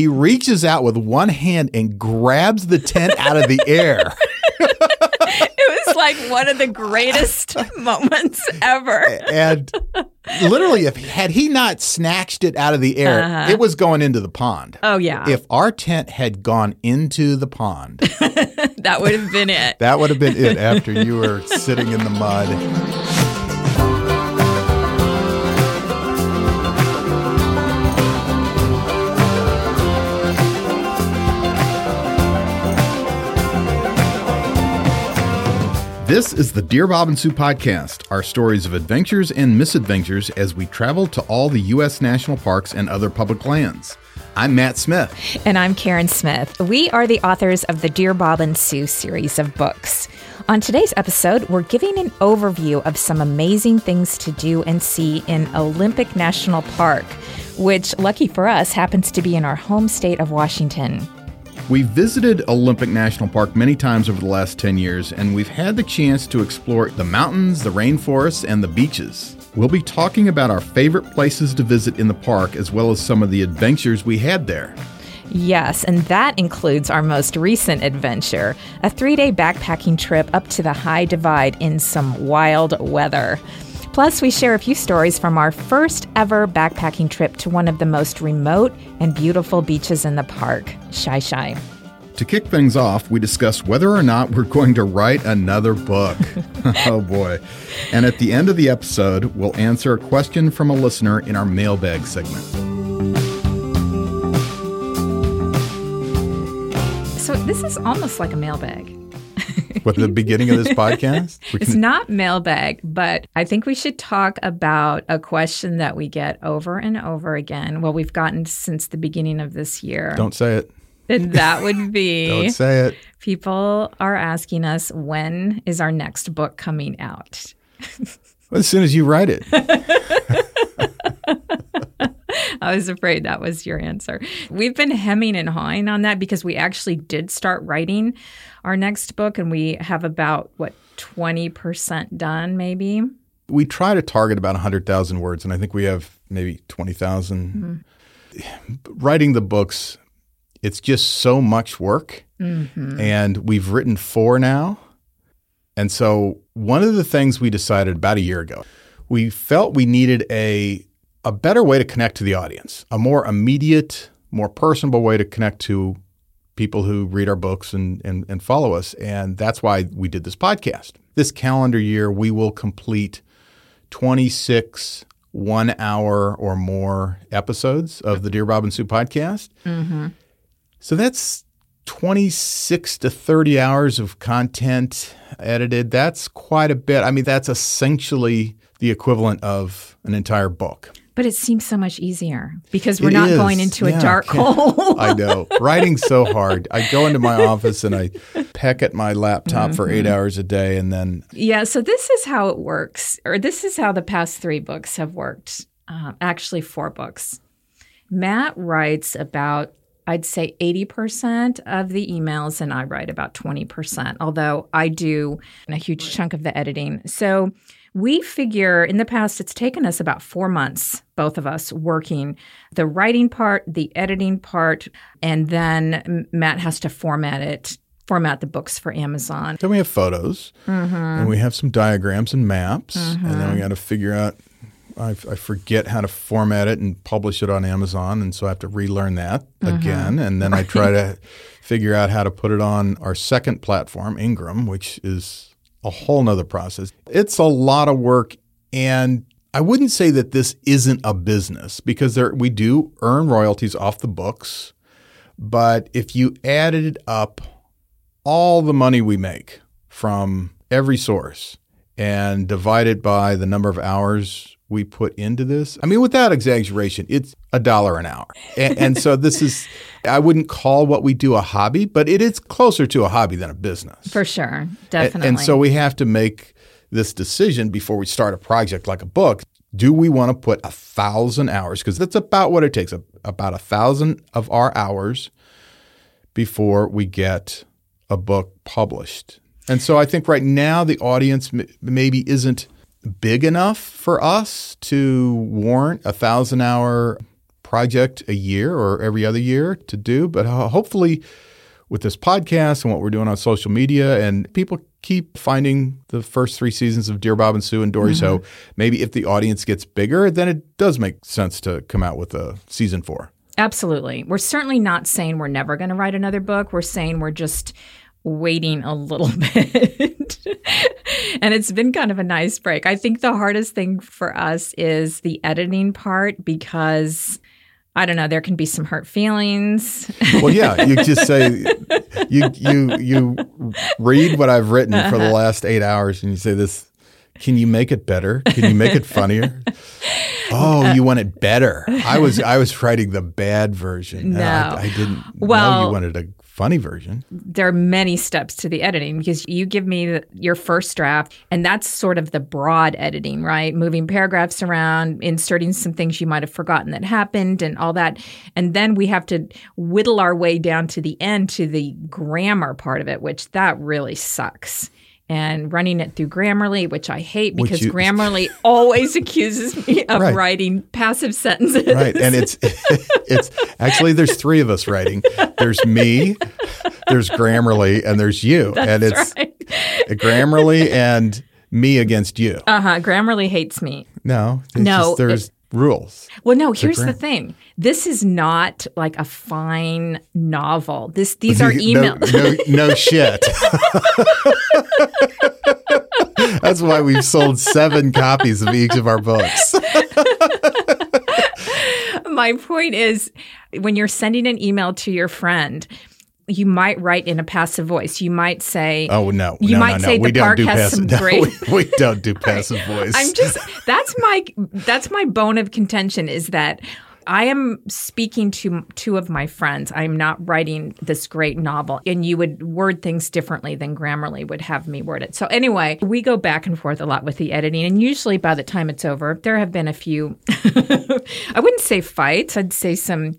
he reaches out with one hand and grabs the tent out of the air. it was like one of the greatest moments ever. And literally, if had he not snatched it out of the air, Uh-huh. it was going into the pond. Oh yeah, If our tent had gone into the pond, that would have been it. that would have been it after you were sitting in the mud. This is the Dear Bob and Sue podcast, our stories of adventures and misadventures as we travel to all the U.S. national parks and other public lands. I'm Matt Smith. And I'm Karen Smith. We are the authors of the Dear Bob and Sue series of books. On today's episode, we're giving an overview of some amazing things to do and see in Olympic National Park, which, lucky for us, happens to be in our home state of Washington. We've visited Olympic National Park many times over the last 10 years, and we've had the chance to explore the mountains, the rainforests, and the beaches. We'll be talking about our favorite places to visit in the park, as well as some of the adventures we had there. Yes, and that includes our most recent adventure a three day backpacking trip up to the High Divide in some wild weather. Plus, we share a few stories from our first ever backpacking trip to one of the most remote and beautiful beaches in the park, Shi Shi. To kick things off, we discuss whether or not we're going to write another book. oh boy. And at the end of the episode, we'll answer a question from a listener in our mailbag segment. So, this is almost like a mailbag. What, the beginning of this podcast? It's not mailbag, but I think we should talk about a question that we get over and over again. Well, we've gotten since the beginning of this year. don't say it. And that would be Don't say it. people are asking us when is our next book coming out? As soon as you write it. I was afraid that was your answer. We've been hemming and hawing on that because we actually did start writing our next book and we have about what 20% done maybe. we try to target about 100,000 words, and I think we have maybe 20,000. Mm-hmm. Writing the books, it's just so much work. Mm-hmm. And we've written four now. And so, one of the things we decided about a year ago, we felt we needed a, a better way to connect to the audience, a more immediate, more personable way to connect to people who read our books and, and, and follow us. And that's why we did this podcast. This calendar year, we will complete 26 one hour or more episodes of the Dear Bob and Sue podcast. Mm-hmm. So that's 26 to 30 hours of content edited. That's quite a bit. I mean, that's essentially the equivalent of an entire book. But it seems so much easier because we're It not is. going into Yeah. a dark hole. I know. Writing's so hard. I go into my office and I peck at my laptop for eight hours a day and then Yeah, so this is how it works, or this is how the past three books have worked. Um, actually, four books. Matt writes about, I'd say, 80% of the emails, and I write about 20%, although I do a huge chunk of the editing. So we figure in the past, it's taken us about four months, both of us working the writing part, the editing part, and then Matt has to format it. Format the books for Amazon. Then we have photos, mm-hmm. and we have some diagrams and maps, and then we mm-hmm. got to figure out. I, I forget how to format it and publish it on Amazon, and so I have to relearn that mm-hmm. again. And then I try to figure out how to put it on our second platform, Ingram, which is a whole nother process. It's a lot of work, and I wouldn't say that this isn't a business because there we do earn royalties off the books, but if you added up all the money we make from every source and divide it by the number of hours we put into this. I mean, without exaggeration, it's a dollar an hour. And, and so this is, I wouldn't call what we do a hobby, but it is closer to a hobby than a business. For sure, definitely. And so we have to make this decision before we start a project like a book. Do we want to put a thousand hours? Because that's about what it takes a, about a thousand of our hours before we get a book published. And so I think right now the audience m- maybe isn't big enough for us to warrant a thousand hour project a year or every other year to do, but hopefully with this podcast and what we're doing on social media and people keep finding the first three seasons of Dear Bob and Sue and Dory. Mm-hmm. So maybe if the audience gets bigger, then it does make sense to come out with a season four. Absolutely. We're certainly not saying we're never going to write another book. We're saying we're just waiting a little bit. and it's been kind of a nice break. I think the hardest thing for us is the editing part because I don't know, there can be some hurt feelings. Well, yeah, you just say you you you read what I've written for the uh-huh. last 8 hours and you say this can you make it better? Can you make it funnier? Oh, uh, you want it better. I was I was writing the bad version. No. I, I didn't know Well- you wanted a funny version. there are many steps to the editing because you give me the, your first draft and that's sort of the broad editing right? Moving paragraphs around inserting some things you might have forgotten that happened and all that. And then we have to whittle our way down to the end to the grammar part of it which that really sucks and running it through Grammarly, which I hate because you- Grammarly always accuses me of Right. writing passive sentences. Right. And it's it's actually there's three of us writing. There's me, there's Grammarly, and there's you. and it's right. Grammarly and me against you. Uh huh. Grammarly hates me. No. No, just there's rules. Well, no, here's the gram- thing. This is not like a fine novel. This these are No- emails. No, no, shit. That's why we've sold seven copies of each of our books. My point is when you're sending an email to your friend, you might write in a passive voice. You might say, Oh no! You no, might no, no. say we the don't park do has passive. some no, great- we, we don't do passive voice. I'm just that's my that's my bone of contention is that I am speaking to two of my friends. I'm not writing this great novel, and you would word things differently than Grammarly would have me word it. So anyway, we go back and forth a lot with the editing, and usually by the time it's over, there have been a few. I wouldn't say fights. I'd say some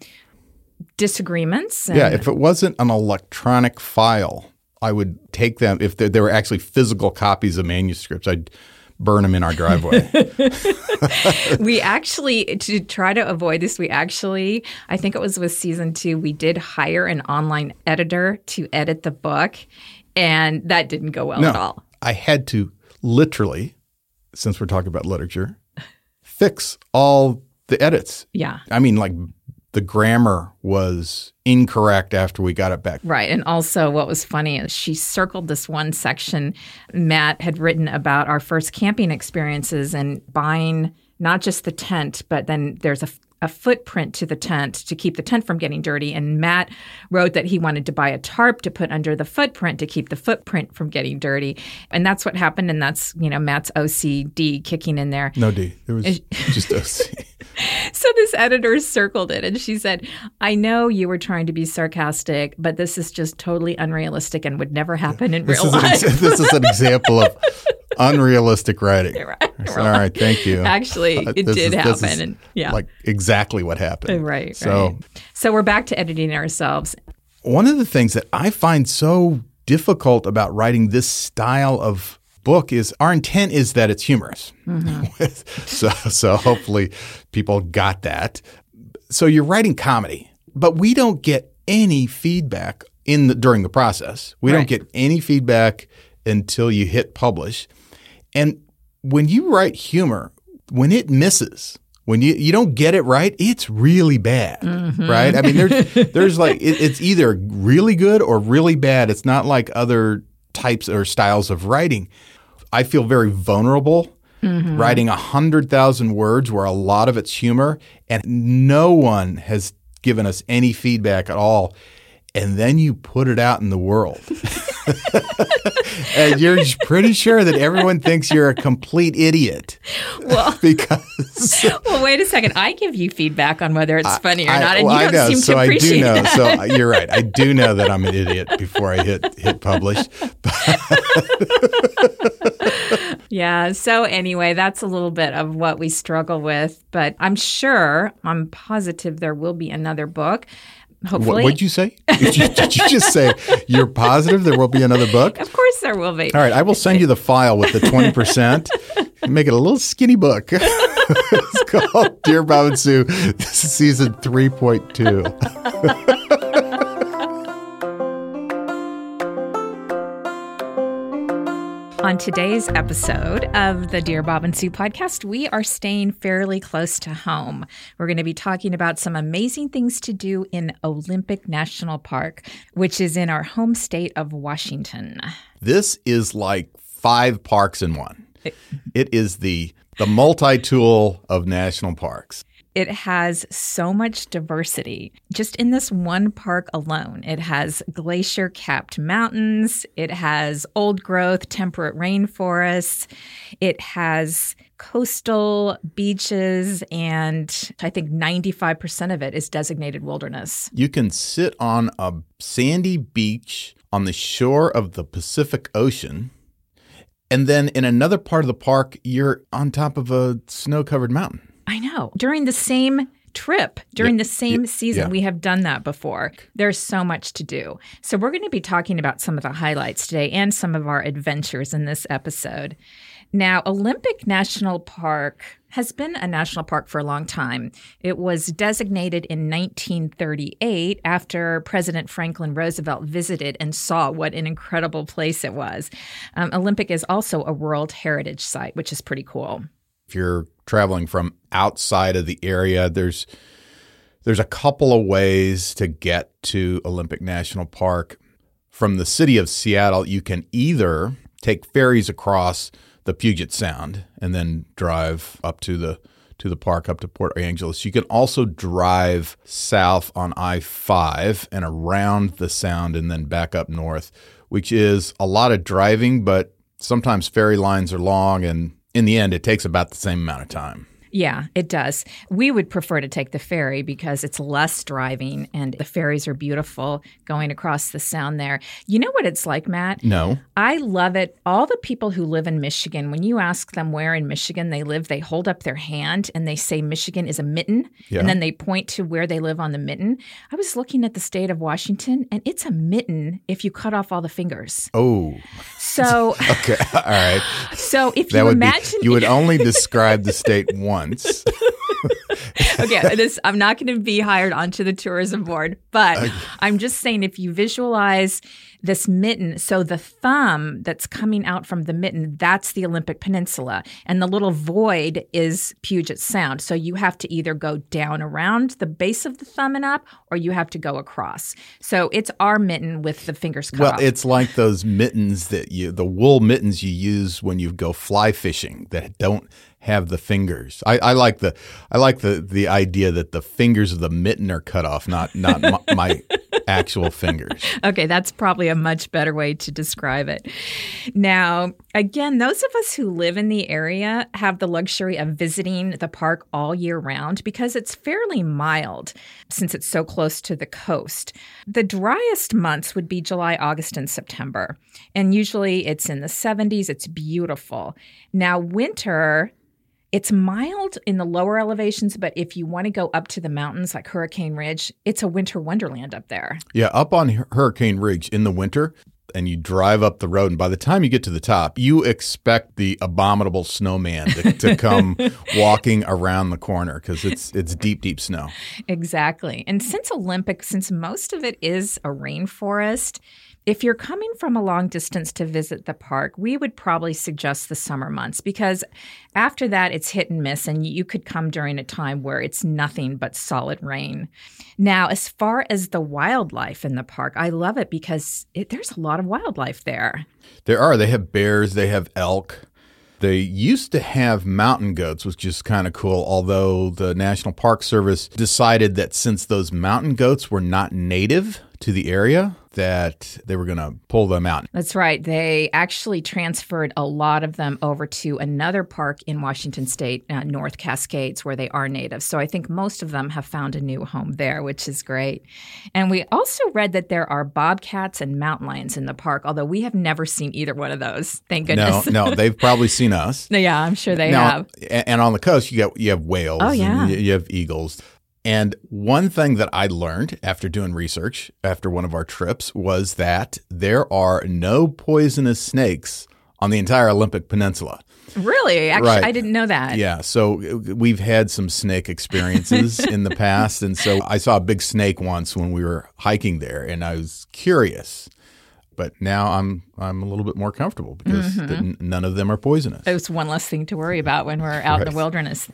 disagreements. and- yeah, if it wasn't an electronic file, I would take them. If there, there were actually physical copies of manuscripts, I'd burn them in our driveway. we actually to try to avoid this we actually i think it was with season two we did hire an online editor to edit the book and that didn't go well at all I had to literally, since we're talking about literature, fix all the edits. yeah I mean, like the grammar was incorrect after we got it back. right and also what was funny is she circled this one section matt had written about our first camping experiences and buying not just the tent but then there's a a footprint to the tent to keep the tent from getting dirty. And Matt wrote that he wanted to buy a tarp to put under the footprint to keep the footprint from getting dirty. And that's what happened. And that's, you know, Matt's OCD kicking in there. No D. There was just OCD. So this editor circled it and she said, I know you were trying to be sarcastic, but this is just totally unrealistic and would never happen in This real life. ex- this is an example of unrealistic writing. Right. All right, thank you. Actually, Uh, it this did is- happen. and yeah. Like exactly what happened. right. So right. So we're back to editing ourselves. one of the things that I find so difficult about writing this style of book is our intent is that it's humorous. so so hopefully people got that. So you're writing comedy, but we don't get any feedback in the, during the process. We don't get any feedback until you hit publish. And when you write humor, when it misses, when you, you don't get it right, it's really bad, mm-hmm. right? I mean, there's there's like it, it's either really good or really bad. It's not like other types or styles of writing. I feel very vulnerable mm-hmm. writing a hundred thousand words where a lot of it's humor, and no one has given us any feedback at all. And then you put it out in the world. and you're pretty sure that everyone thinks you're a complete idiot Well, because well, wait a second. I give you feedback on whether it's funny or I- not, and well, you I don't know, seem so to I do appreciate know. that. So uh, you're right. I do know that I'm an idiot before I hit hit publish. Yeah. So anyway, that's a little bit of what we struggle with, but I'm sure, I'm positive there will be another book. What Hopefully, would you say? Did you, did you just say you're positive there will be another book? of course, there will be. All right, I will send you the file with the twenty percent. Make it a little skinny book. it's called Dear Bob and Sue. This is season 3.2. On today's episode of the Dear Bob and Sue podcast, we are staying fairly close to home. We're going to be talking about some amazing things to do in Olympic National Park, which is in our home state of Washington. This is like five parks in one. It is the the multi-tool of national parks. It has so much diversity. Just in this one park alone, it has glacier capped mountains, it has old growth temperate rainforests, it has coastal beaches, and I think 95% of it is designated wilderness. You can sit on a sandy beach on the shore of the Pacific Ocean. And then in another part of the park, you're on top of a snow covered mountain. I know. During the same trip, during the same season, we have done that before. There's so much to do. So, we're going to be talking about some of the highlights today and some of our adventures in this episode. Now, Olympic National Park has been a national park for a long time. It was designated in 1938 after President Franklin Roosevelt visited and saw what an incredible place it was. Um, Olympic is also a World Heritage Site, which is pretty cool. If you're traveling from outside of the area, there's there's a couple of ways to get to Olympic National Park. From the city of Seattle, you can either take ferries across the Puget Sound and then drive up to the to the park up to Port Angeles. You can also drive south on I-5 and around the sound and then back up north, which is a lot of driving, but sometimes ferry lines are long and in the end, it takes about the same amount of time. Yeah, it does. We would prefer to take the ferry because it's less driving and the ferries are beautiful going across the sound there. You know what it's like, Matt? No. I love it. All the people who live in Michigan, when you ask them where in Michigan they live, they hold up their hand and they say Michigan is a mitten. Yeah. And then they point to where they live on the mitten. I was looking at the state of Washington and it's a mitten if you cut off all the fingers. Oh, So, okay. All right. so if That you imagine be, you would only describe the state once. okay, this I'm not going to be hired onto the tourism board, but I'm just saying if you visualize this mitten, so the thumb that's coming out from the mitten, that's the Olympic Peninsula, and the little void is Puget Sound. So you have to either go down around the base of the thumb and up, or you have to go across. So it's our mitten with the fingers cut Well, off. it's like those mittens that you, the wool mittens you use when you go fly fishing that don't have the fingers. I, I like the, I like the the idea that the fingers of the mitten are cut off, not not my, my actual fingers. Okay, that's probably a much better way to describe it. Now, again, those of us who live in the area have the luxury of visiting the park all year round because it's fairly mild since it's so close to the coast. The driest months would be July, August, and September. And usually it's in the 70s. It's beautiful. Now, winter it's mild in the lower elevations, but if you want to go up to the mountains like Hurricane Ridge, it's a winter wonderland up there. Yeah, up on Hurricane Ridge in the winter, and you drive up the road, and by the time you get to the top, you expect the abominable snowman to, to come walking around the corner because it's it's deep, deep snow. Exactly. And since Olympic, since most of it is a rainforest, if you're coming from a long distance to visit the park, we would probably suggest the summer months because after that it's hit and miss, and you could come during a time where it's nothing but solid rain. Now, as far as the wildlife in the park, I love it because it, there's a lot of wildlife there. There are. They have bears. They have elk. They used to have mountain goats, which is kind of cool. Although the National Park Service decided that since those mountain goats were not native to the area, that they were going to pull them out. That's right. They actually transferred a lot of them over to another park in Washington state, uh, North Cascades, where they are native. So I think most of them have found a new home there, which is great. And we also read that there are bobcats and mountain lions in the park, although we have never seen either one of those. Thank goodness. no, no, they've probably seen us. yeah, I'm sure they now, have. and on the coast, you got you have whales. Oh, yeah. you- you have eagles. And one thing that I learned after doing research after one of our trips was that there are no poisonous snakes on the entire Olympic Peninsula. Really? Actually, Right. I didn't know that. Yeah, so uh, we've had some snake experiences in the past, and so I saw a big snake once when we were hiking there, and I was curious. But now I'm I'm a little bit more comfortable because Mm-hmm. the, none of them are poisonous. It's one less thing to worry about when we're out in the wilderness.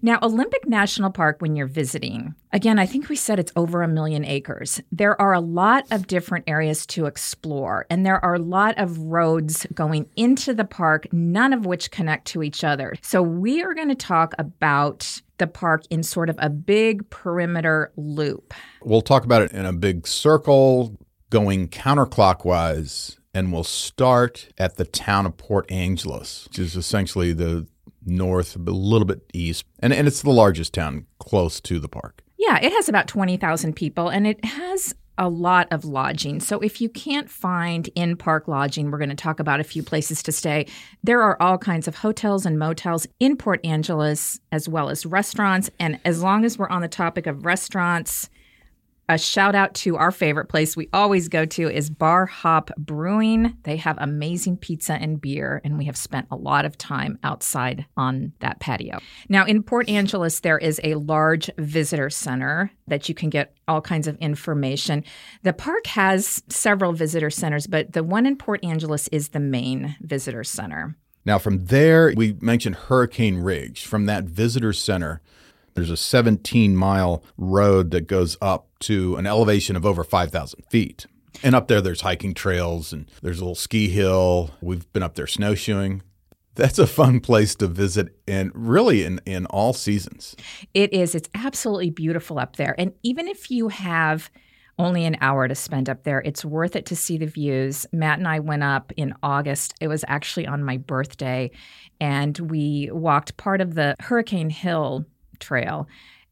Now, Olympic National Park, when you're visiting, again, I think we said it's over a million acres. There are a lot of different areas to explore, and there are a lot of roads going into the park, none of which connect to each other. So, we are going to talk about the park in sort of a big perimeter loop. We'll talk about it in a big circle going counterclockwise, and we'll start at the town of Port Angeles, which is essentially the north, a little bit east, and, and it's the largest town close to the park. Yeah, it has about 20,000 people and it has a lot of lodging. So if you can't find in park lodging, we're going to talk about a few places to stay. There are all kinds of hotels and motels in Port Angeles, as well as restaurants. And as long as we're on the topic of restaurants, a shout out to our favorite place we always go to is Bar Hop Brewing. They have amazing pizza and beer, and we have spent a lot of time outside on that patio. Now, in Port Angeles, there is a large visitor center that you can get all kinds of information. The park has several visitor centers, but the one in Port Angeles is the main visitor center. Now, from there, we mentioned Hurricane Ridge. From that visitor center, there's a 17 mile road that goes up to an elevation of over 5,000 feet. And up there, there's hiking trails and there's a little ski hill. We've been up there snowshoeing. That's a fun place to visit, and really in, in all seasons. It is. It's absolutely beautiful up there. And even if you have only an hour to spend up there, it's worth it to see the views. Matt and I went up in August. It was actually on my birthday. And we walked part of the Hurricane Hill Trail.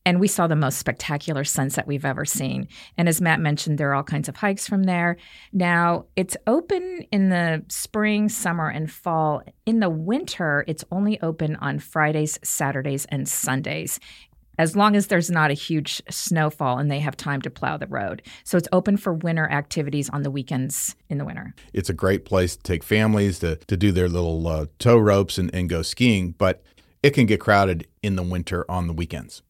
And we saw the most spectacular sunset we've ever seen. And as Matt mentioned, there are all kinds of hikes from there. Now, it's open in the spring, summer, and fall. In the winter, it's only open on Fridays, Saturdays, and Sundays as long as there's not a huge snowfall and they have time to plow the road. So it's open for winter activities on the weekends in the winter. It's a great place to take families to, to do their little uh, tow ropes and, and go skiing, but it can get crowded in the winter on the weekends.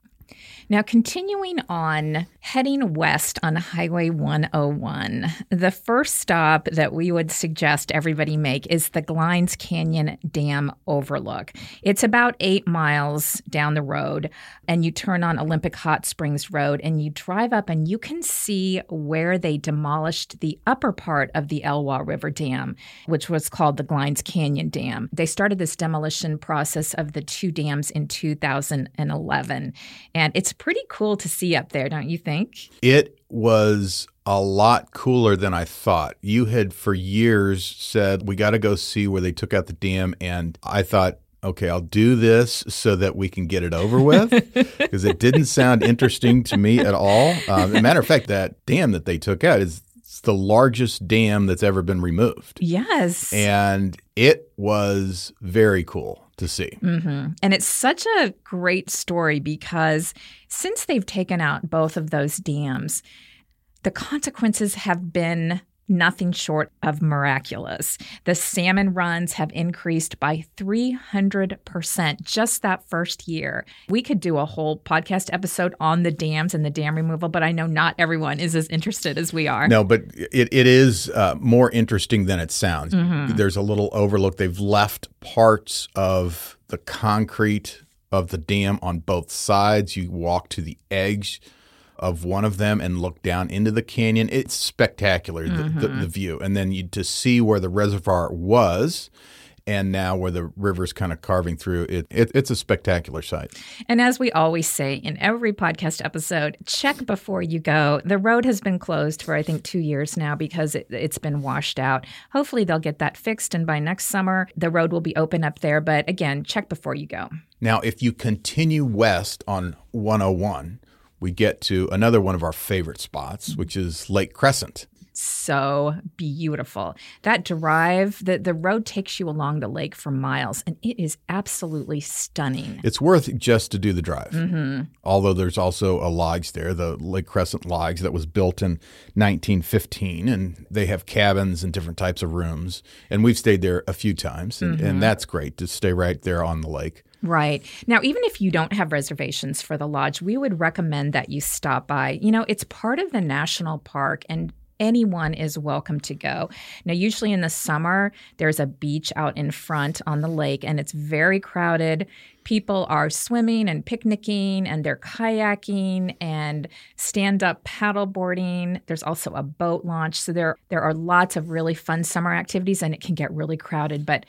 Now, continuing on, heading west on Highway 101, the first stop that we would suggest everybody make is the Glines Canyon Dam Overlook. It's about eight miles down the road, and you turn on Olympic Hot Springs Road and you drive up, and you can see where they demolished the upper part of the Elwha River Dam, which was called the Glines Canyon Dam. They started this demolition process of the two dams in 2011, and it's pretty cool to see up there, don't you think? It was a lot cooler than I thought. You had for years said, we got to go see where they took out the dam. And I thought, okay, I'll do this so that we can get it over with because it didn't sound interesting to me at all. Um, as a matter of fact, that dam that they took out is the largest dam that's ever been removed. Yes. And it was very cool to see. hmm And it's such a great story because since they've taken out both of those dams, the consequences have been nothing short of miraculous. The salmon runs have increased by 300% just that first year. We could do a whole podcast episode on the dams and the dam removal, but I know not everyone is as interested as we are. No, but it, it is uh, more interesting than it sounds. Mm-hmm. There's a little overlook. They've left parts of the concrete of the dam on both sides. You walk to the edge of one of them and look down into the canyon. It's spectacular, the, the, Mm-hmm. the view. And then you to see where the reservoir was and now where the river's kind of carving through it, it it's a spectacular sight. And as we always say in every podcast episode, check before you go. The road has been closed for, I think, two years now because it, it's been washed out. Hopefully, they'll get that fixed. And by next summer, the road will be open up there. But again, check before you go. Now, if you continue west on 101, we get to another one of our favorite spots, which is Lake Crescent. so beautiful. That drive, the, the road takes you along the lake for miles, and it is absolutely stunning. It's worth just to do the drive. Mm-hmm. Although there's also a lodge there, the Lake Crescent Lodge, that was built in 1915, and they have cabins and different types of rooms. And we've stayed there a few times, and, mm-hmm. and that's great to stay right there on the lake. Right. Now, even if you don't have reservations for the lodge, we would recommend that you stop by. You know, it's part of the national park and anyone is welcome to go. Now, usually in the summer, there's a beach out in front on the lake and it's very crowded. People are swimming and picnicking and they're kayaking and stand up paddleboarding. There's also a boat launch. So there, there are lots of really fun summer activities and it can get really crowded. But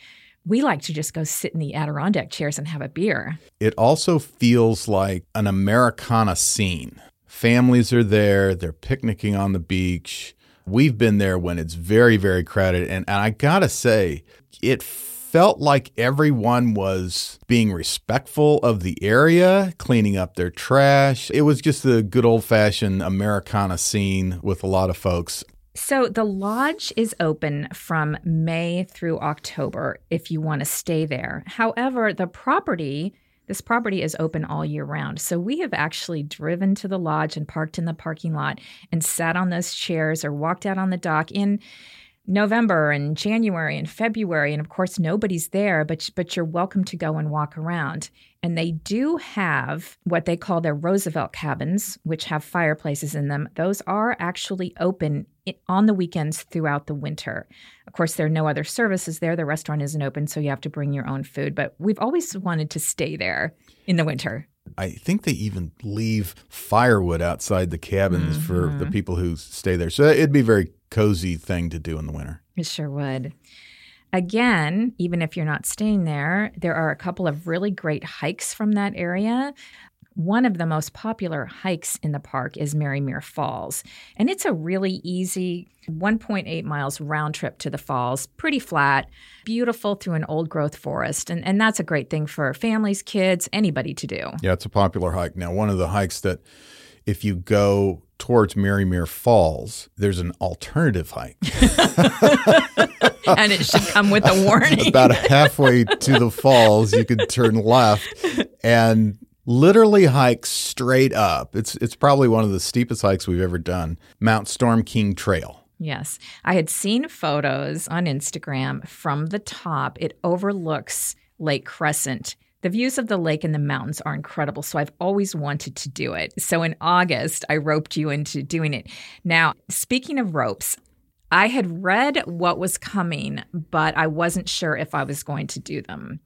we like to just go sit in the Adirondack chairs and have a beer. It also feels like an Americana scene. Families are there, they're picnicking on the beach. We've been there when it's very, very crowded. And, and I gotta say, it felt like everyone was being respectful of the area, cleaning up their trash. It was just a good old fashioned Americana scene with a lot of folks. So the lodge is open from May through October if you want to stay there. However, the property this property is open all year round. So we have actually driven to the lodge and parked in the parking lot and sat on those chairs or walked out on the dock in November and January and February and of course nobody's there but but you're welcome to go and walk around and they do have what they call their Roosevelt cabins which have fireplaces in them those are actually open on the weekends throughout the winter of course there are no other services there the restaurant isn't open so you have to bring your own food but we've always wanted to stay there in the winter I think they even leave firewood outside the cabins mm-hmm. for the mm-hmm. people who stay there. So it'd be very cozy thing to do in the winter. It sure would. Again, even if you're not staying there, there are a couple of really great hikes from that area. One of the most popular hikes in the park is Marymere Falls, and it's a really easy 1.8 miles round trip to the falls, pretty flat, beautiful through an old growth forest. And, and that's a great thing for families, kids, anybody to do. Yeah, it's a popular hike. Now, one of the hikes that if you go towards Marymere Falls, there's an alternative hike. and it should come with a warning. About halfway to the falls, you could turn left and literally hike straight up. It's it's probably one of the steepest hikes we've ever done. Mount Storm King Trail. Yes. I had seen photos on Instagram from the top. It overlooks Lake Crescent the views of the lake and the mountains are incredible. So I've always wanted to do it. So in August, I roped you into doing it. Now, speaking of ropes, I had read what was coming, but I wasn't sure if I was going to do them.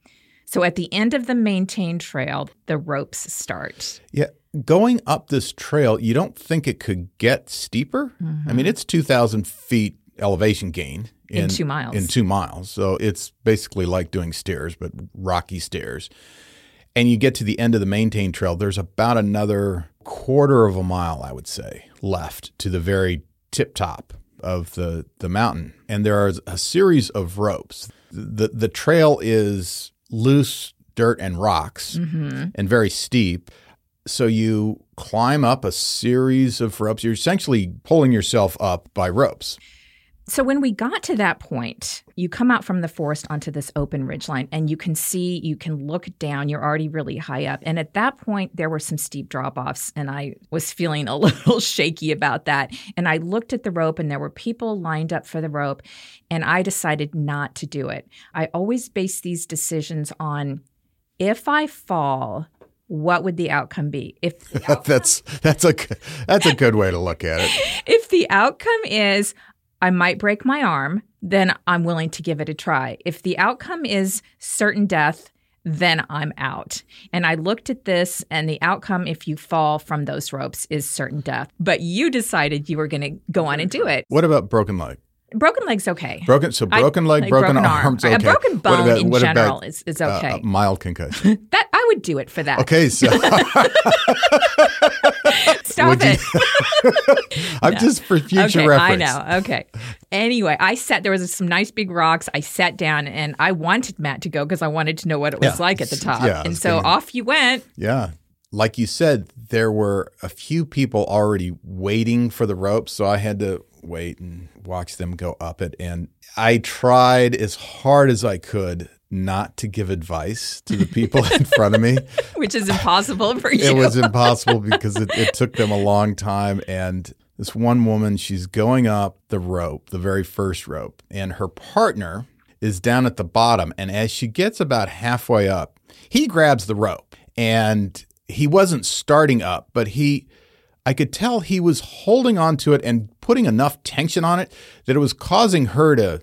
So at the end of the maintained trail, the ropes start. Yeah. Going up this trail, you don't think it could get steeper? Mm-hmm. I mean, it's 2,000 feet elevation gain in, in, two miles. In two miles. So it's basically like doing stairs, but rocky stairs. And you get to the end of the maintained trail, there's about another quarter of a mile, I would say, left to the very tip top of the, the mountain. And there are a series of ropes. The, the trail is loose dirt and rocks mm-hmm. and very steep. So you climb up a series of ropes. You're essentially pulling yourself up by ropes. So when we got to that point, you come out from the forest onto this open ridgeline and you can see, you can look down, you're already really high up. And at that point, there were some steep drop offs, and I was feeling a little shaky about that. And I looked at the rope, and there were people lined up for the rope, and I decided not to do it. I always base these decisions on if I fall, what would the outcome be? If outcome, that's that's a that's a good way to look at it. If the outcome is I might break my arm, then I'm willing to give it a try. If the outcome is certain death, then I'm out. And I looked at this, and the outcome, if you fall from those ropes, is certain death. But you decided you were going to go on and do it. What about broken leg? Broken leg's okay. Broken so broken I, leg, like broken, broken arms. Okay. A broken bone about, in general is, is uh, okay. Uh, mild concussion. that would do it for that. Okay, so stop it. I'm no. just for future okay, reference. I know. Okay. Anyway, I sat. There was some nice big rocks. I sat down and I wanted Matt to go because I wanted to know what it was yeah. like at the top. Yeah, and so gonna, off you went. Yeah like you said, there were a few people already waiting for the ropes, so I had to wait and watch them go up it. And I tried as hard as I could not to give advice to the people in front of me. Which is impossible for you. It was impossible because it, it took them a long time. And this one woman, she's going up the rope, the very first rope, and her partner is down at the bottom. And as she gets about halfway up, he grabs the rope and he wasn't starting up, but he, I could tell he was holding on to it and putting enough tension on it that it was causing her to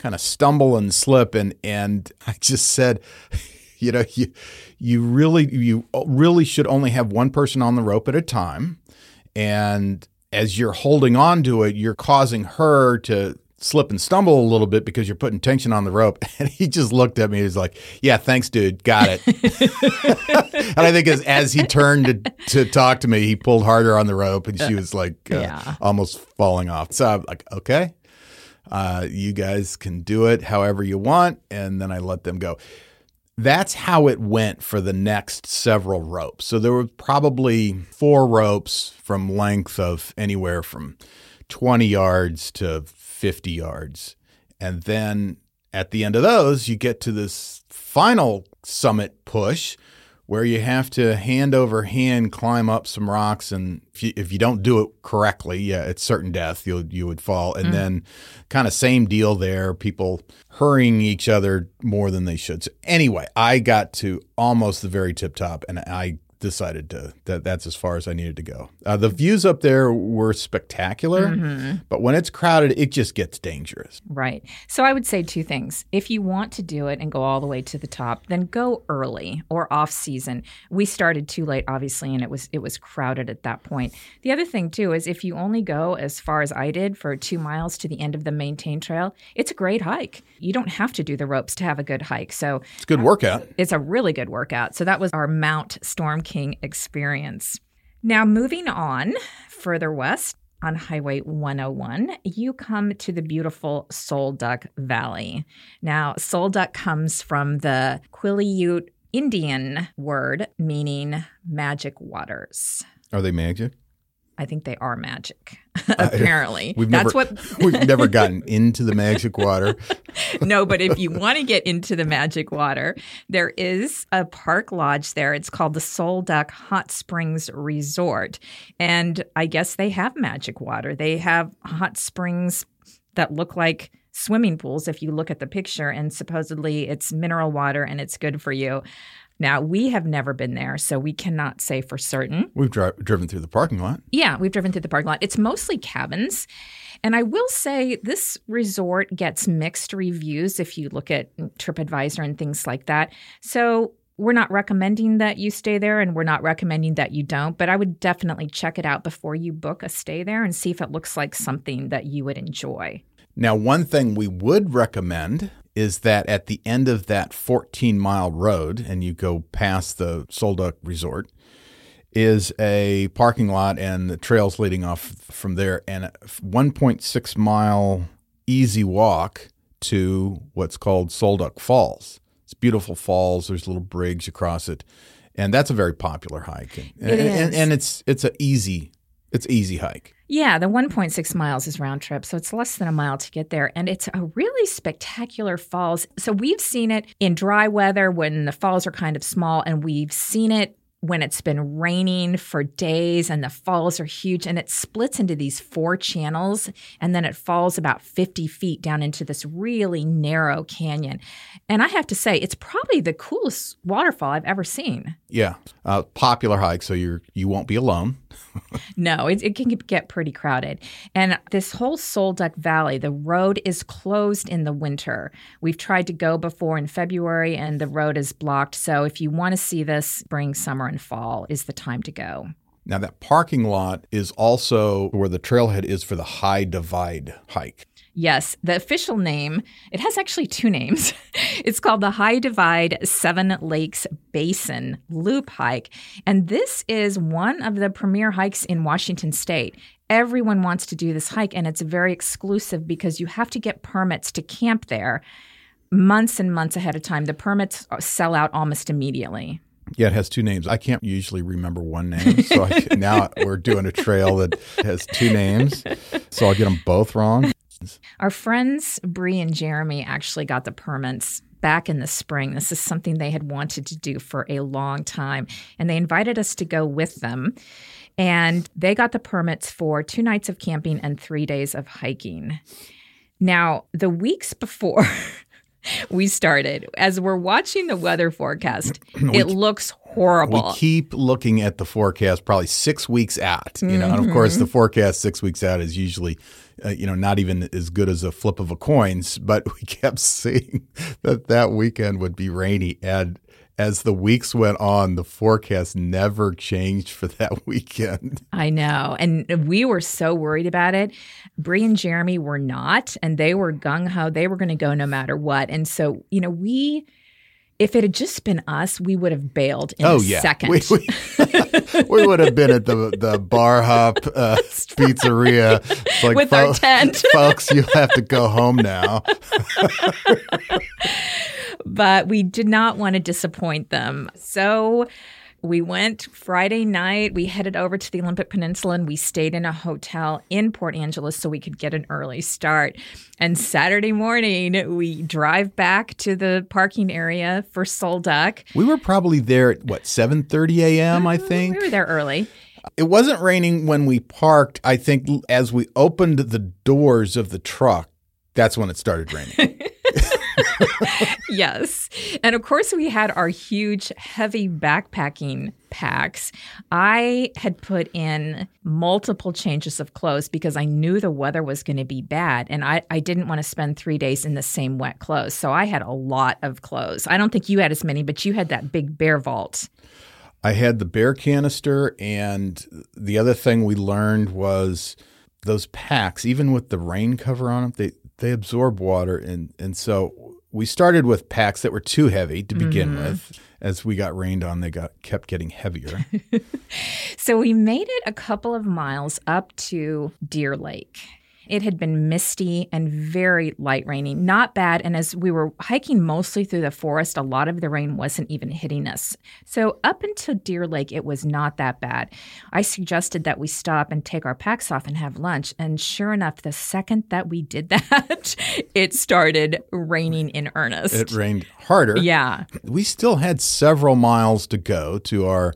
kind of stumble and slip. And, and I just said, you know, you, you really, you really should only have one person on the rope at a time. And as you're holding on to it, you're causing her to slip and stumble a little bit because you're putting tension on the rope. And he just looked at me. He's like, "Yeah, thanks, dude. Got it." and I think as as he turned to, to talk to me, he pulled harder on the rope, and she was like uh, Yeah. almost falling off. So I'm like, "Okay, uh, you guys can do it however you want," and then I let them go. That's how it went for the next several ropes. So there were probably four ropes from length of anywhere from 20 yards to 50 yards. And then at the end of those, you get to this final summit push where you have to hand over hand climb up some rocks. And if you, if you don't do it correctly, yeah, it's certain death. You you would fall. And mm. then kind of same deal there. People hurrying each other more than they should. So anyway, I got to almost the very tip top, and I decided to that that's as far as I needed to go. Uh, the views up there were spectacular, but when it's crowded, it just gets dangerous. Right. So I would say two things. If you want to do it and go all the way to the top, then go early or off season. We started too late obviously and it was it was crowded at that point. The other thing too is if you only go as far as I did for 2 miles to the end of the maintained trail, it's a great hike. You don't have to do the ropes to have a good hike. So It's a good workout. it's a really good workout. So that was our Mount Storm King experience. Now, moving on further west on Highway 101, you come to the beautiful Sol Duc Valley. Now, Sol Duc comes from the Quileute Indian word meaning magic waters. Are they magic? I think they are magic. Apparently, We've that's never, what we've never gotten into the magic water. no, but if you want to get into the magic water, there is a park lodge there. It's called the Sol Duc Hot Springs Resort. And I guess they have magic water. They have hot springs that look like swimming pools if you look at the picture, and supposedly it's mineral water and it's good for you. Now, we have never been there, so we cannot say for certain. We've dri- driven through the parking lot. Yeah, we've driven through the parking lot. It's mostly cabins. And I will say this resort gets mixed reviews if you look at TripAdvisor and things like that. So we're not recommending that you stay there and we're not recommending that you don't, but I would definitely check it out before you book a stay there and see if it looks like something that you would enjoy. Now, one thing we would recommend is that at the end of that 14 mile road, and you go past the Sol Duc Resort, is a parking lot and the trails leading off from there, and a 1.6 mile easy walk to what's called Sol Duc Falls. It's beautiful falls. There's little bridge across it, and that's a very popular hike. And, It and, is. and it's it's a easy it's easy hike. Yeah, the 1.6 miles is round trip, so it's less than a mile to get there. And it's a really spectacular falls. So we've seen it in dry weather when the falls are kind of small, and we've seen it when it's been raining for days and the falls are huge and it splits into these four channels and then it falls about 50 feet down into this really narrow canyon. And I have to say, it's probably the coolest waterfall I've ever seen. Yeah, uh, popular hike, so you're you won't be alone. No, it, it can get pretty crowded. And this whole Sol Duc Valley, the road is closed in the winter. We've tried to go before in February and the road is blocked. So if you want to see this, spring, summer, and fall is the time to go. Now that parking lot is also where the trailhead is for the High Divide hike. Yes, the official name, it has actually two names. it's called the High Divide Seven Lakes Basin Loop Hike. And this is one of the premier hikes in Washington state. Everyone wants to do this hike, and it's very exclusive because you have to get permits to camp there months and months ahead of time. The permits sell out almost immediately. Yeah, it has two names. I can't usually remember one name, so I, now we're doing a trail that has two names, so I'll get them both wrong. Our friends Bree and Jeremy actually got the permits back in the spring. This is something they had wanted to do for a long time, and they invited us to go with them. And they got the permits for two nights of camping and three days of hiking. Now, the weeks before we started, as we're watching the weather forecast, it looks horrible. We keep looking at the forecast probably six weeks out, you know, and of course the Mm-hmm. forecast six weeks out is usually, uh, you know, not even as good as a flip of a coin. But we kept seeing that that weekend would be rainy, and as the weeks went on, the forecast never changed for that weekend. I know. And we were so worried about it. Bree and Jeremy were not, and they were gung ho. They were going to go no matter what. And so, you know, we, if it had just been us, we would have bailed in oh a yeah, second. we, we, we would have been at the the bar hop uh, pizzeria like, With our tent." folks. You have to go home now. but we did not want to disappoint them. So we went Friday night. We headed over to the Olympic Peninsula and we stayed in a hotel in Port Angeles so we could get an early start. And Saturday morning, we drive back to the parking area for Sol Duc. We were probably there at what 7:30 a.m. I mm, think. We were there early. It wasn't raining when we parked. I think as we opened the doors of the truck, that's when it started raining. yes. And of course, we had our huge, heavy backpacking packs. I had put in multiple changes of clothes because I knew the weather was going to be bad. And I, I didn't want to spend three days in the same wet clothes. So I had a lot of clothes. I don't think you had as many, but you had that big bear vault. I had the bear canister, and the other thing we learned was those packs, even with the rain cover on them, they they absorb water, and and so we started with packs that were too heavy to begin mm-hmm. with. As we got rained on, they got kept getting heavier. So we made it a couple of miles up to Deer Lake. It had been misty and very light raining, not bad. And as we were hiking mostly through the forest, a lot of the rain wasn't even hitting us. So up until Deer Lake, it was not that bad. I suggested that we stop and take our packs off and have lunch. And sure enough, the second that we did that, it started raining in earnest. it rained harder. yeah. we still had several miles to go to our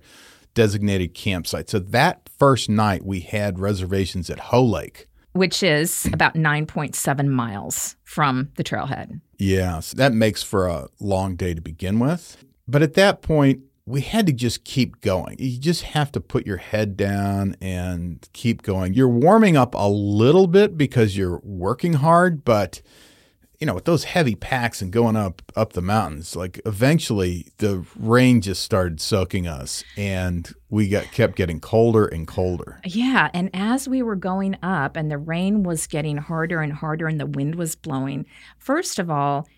designated campsite. So that first night, we had reservations at Hoh Lake. Which is about 9.7 miles from the trailhead. Yeah, so that makes for a long day to begin with. But at that point, we had to just keep going. You just have to put your head down and keep going. You're warming up a little bit because you're working hard, but you know, with those heavy packs and going up up the mountains, like eventually the rain just started soaking us and we got kept getting colder and colder. Yeah, and as we were going up and the rain was getting harder and harder and the wind was blowing, first of all,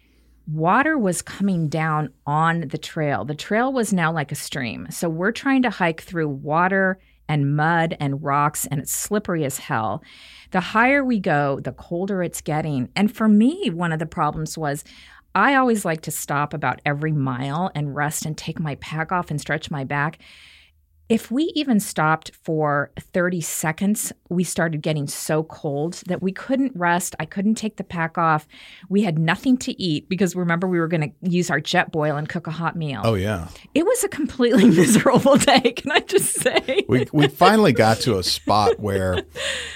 water was coming down on the trail. The trail was now like a stream. So we're trying to hike through water and mud and rocks and it's slippery as hell. The higher we go, the colder it's getting. And for me, one of the problems was I always like to stop about every mile and rest and take my pack off and stretch my back. If we even stopped for 30 seconds, we started getting so cold that we couldn't rest. I couldn't take the pack off. We had nothing to eat because remember, we were going to use our jet boil and cook a hot meal. Oh yeah. It was a completely miserable day, can I just say? we we finally got to a spot where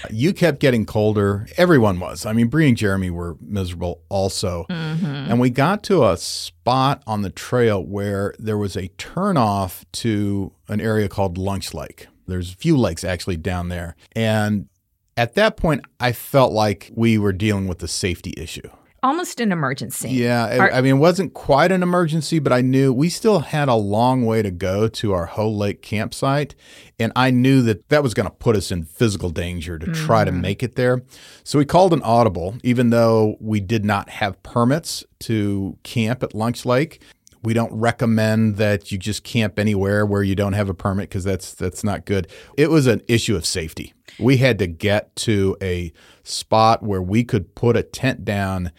you kept getting colder. Everyone was. I mean, Bree and Jeremy were miserable also. Mm-hmm. And we got to a spot on the trail where there was a turnoff to an area called Lunch Lake. There's a few lakes actually down there. And at that point, I felt like we were dealing with a safety issue. Almost an emergency. Yeah, I- Are- I mean, it wasn't quite an emergency, but I knew we still had a long way to go to our Hoh Lake campsite. And I knew that that was going to put us in physical danger to try to mm-hmm. make it there. So we called an audible, even though we did not have permits to camp at Lunch Lake. We don't recommend that you just camp anywhere where you don't have a permit because that's that's not good. It was an issue of safety. We had to get to a spot where we could put a tent down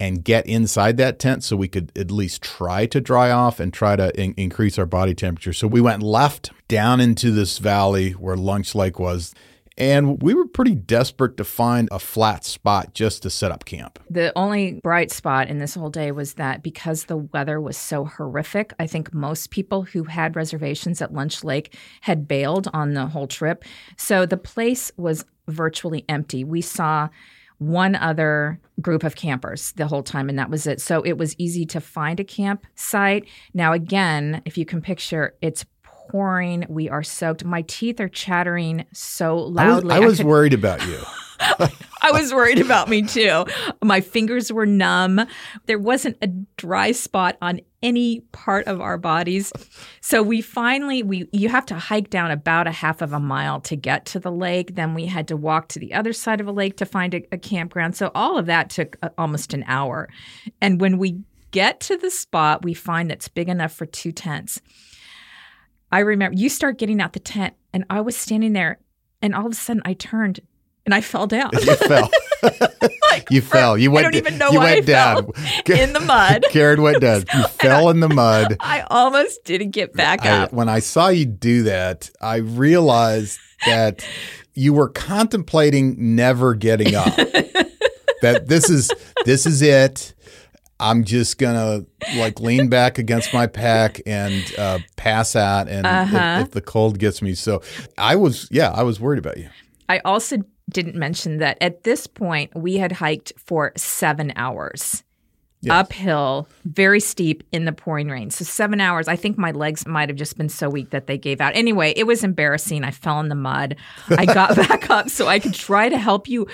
and get inside that tent so we could at least try to dry off and try to in- increase our body temperature. So we went left down into this valley where Lunch Lake was. And we were pretty desperate to find a flat spot just to set up camp. The only bright spot in this whole day was that because the weather was so horrific, I think most people who had reservations at Lunch Lake had bailed on the whole trip. So the place was virtually empty. We saw one other group of campers the whole time, and that was it. So it was easy to find a campsite. Now, again, if you can picture, it's pouring. We are soaked. My teeth are chattering so loudly. I was, I was could, worried about you. I was worried about me too. My fingers were numb. There wasn't a dry spot on any part of our bodies. So we finally we you have to hike down about a half of a mile to get to the lake. Then we had to walk to the other side of a lake to find a, a campground. So all of that took a, almost an hour. And when we get to the spot, we find that's big enough for two tents. I remember you start getting out the tent, and I was standing there, and all of a sudden I turned and I fell down. You fell. like, you fell. You went. I don't even know you why went I down. fell in the mud. Karen went down. You fell in the mud. I almost didn't get back I, up. when I saw you do that, I realized that you were contemplating never getting up. that this is this is it. I'm just gonna like lean back against my pack and uh, pass out, and Uh-huh. if, if the cold gets me, so I was, yeah, I was worried about you. I also didn't mention that at this point we had hiked for seven hours. Yes. Uphill, very steep in the pouring rain. So, seven hours. I think my legs might have just been so weak that they gave out. Anyway, it was embarrassing. I fell in the mud. I got back up so I could try to help you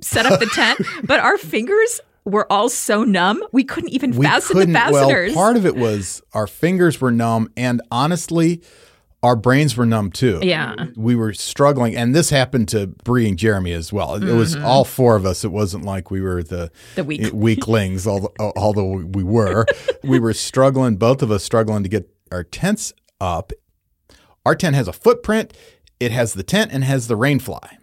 set up the tent, but our fingers were all so numb, we couldn't even We fasten couldn't. the fasteners. Well, part of it was our fingers were numb, and honestly, our brains were numb too. Yeah. we were struggling, and this happened to Bree and Jeremy as well. It was all four of us. It wasn't like we were the Mm-hmm. The weak- weaklings, although, although we were. we were struggling. Both of us struggling to get our tents up. Our tent has a footprint. It has the tent and has the rain fly.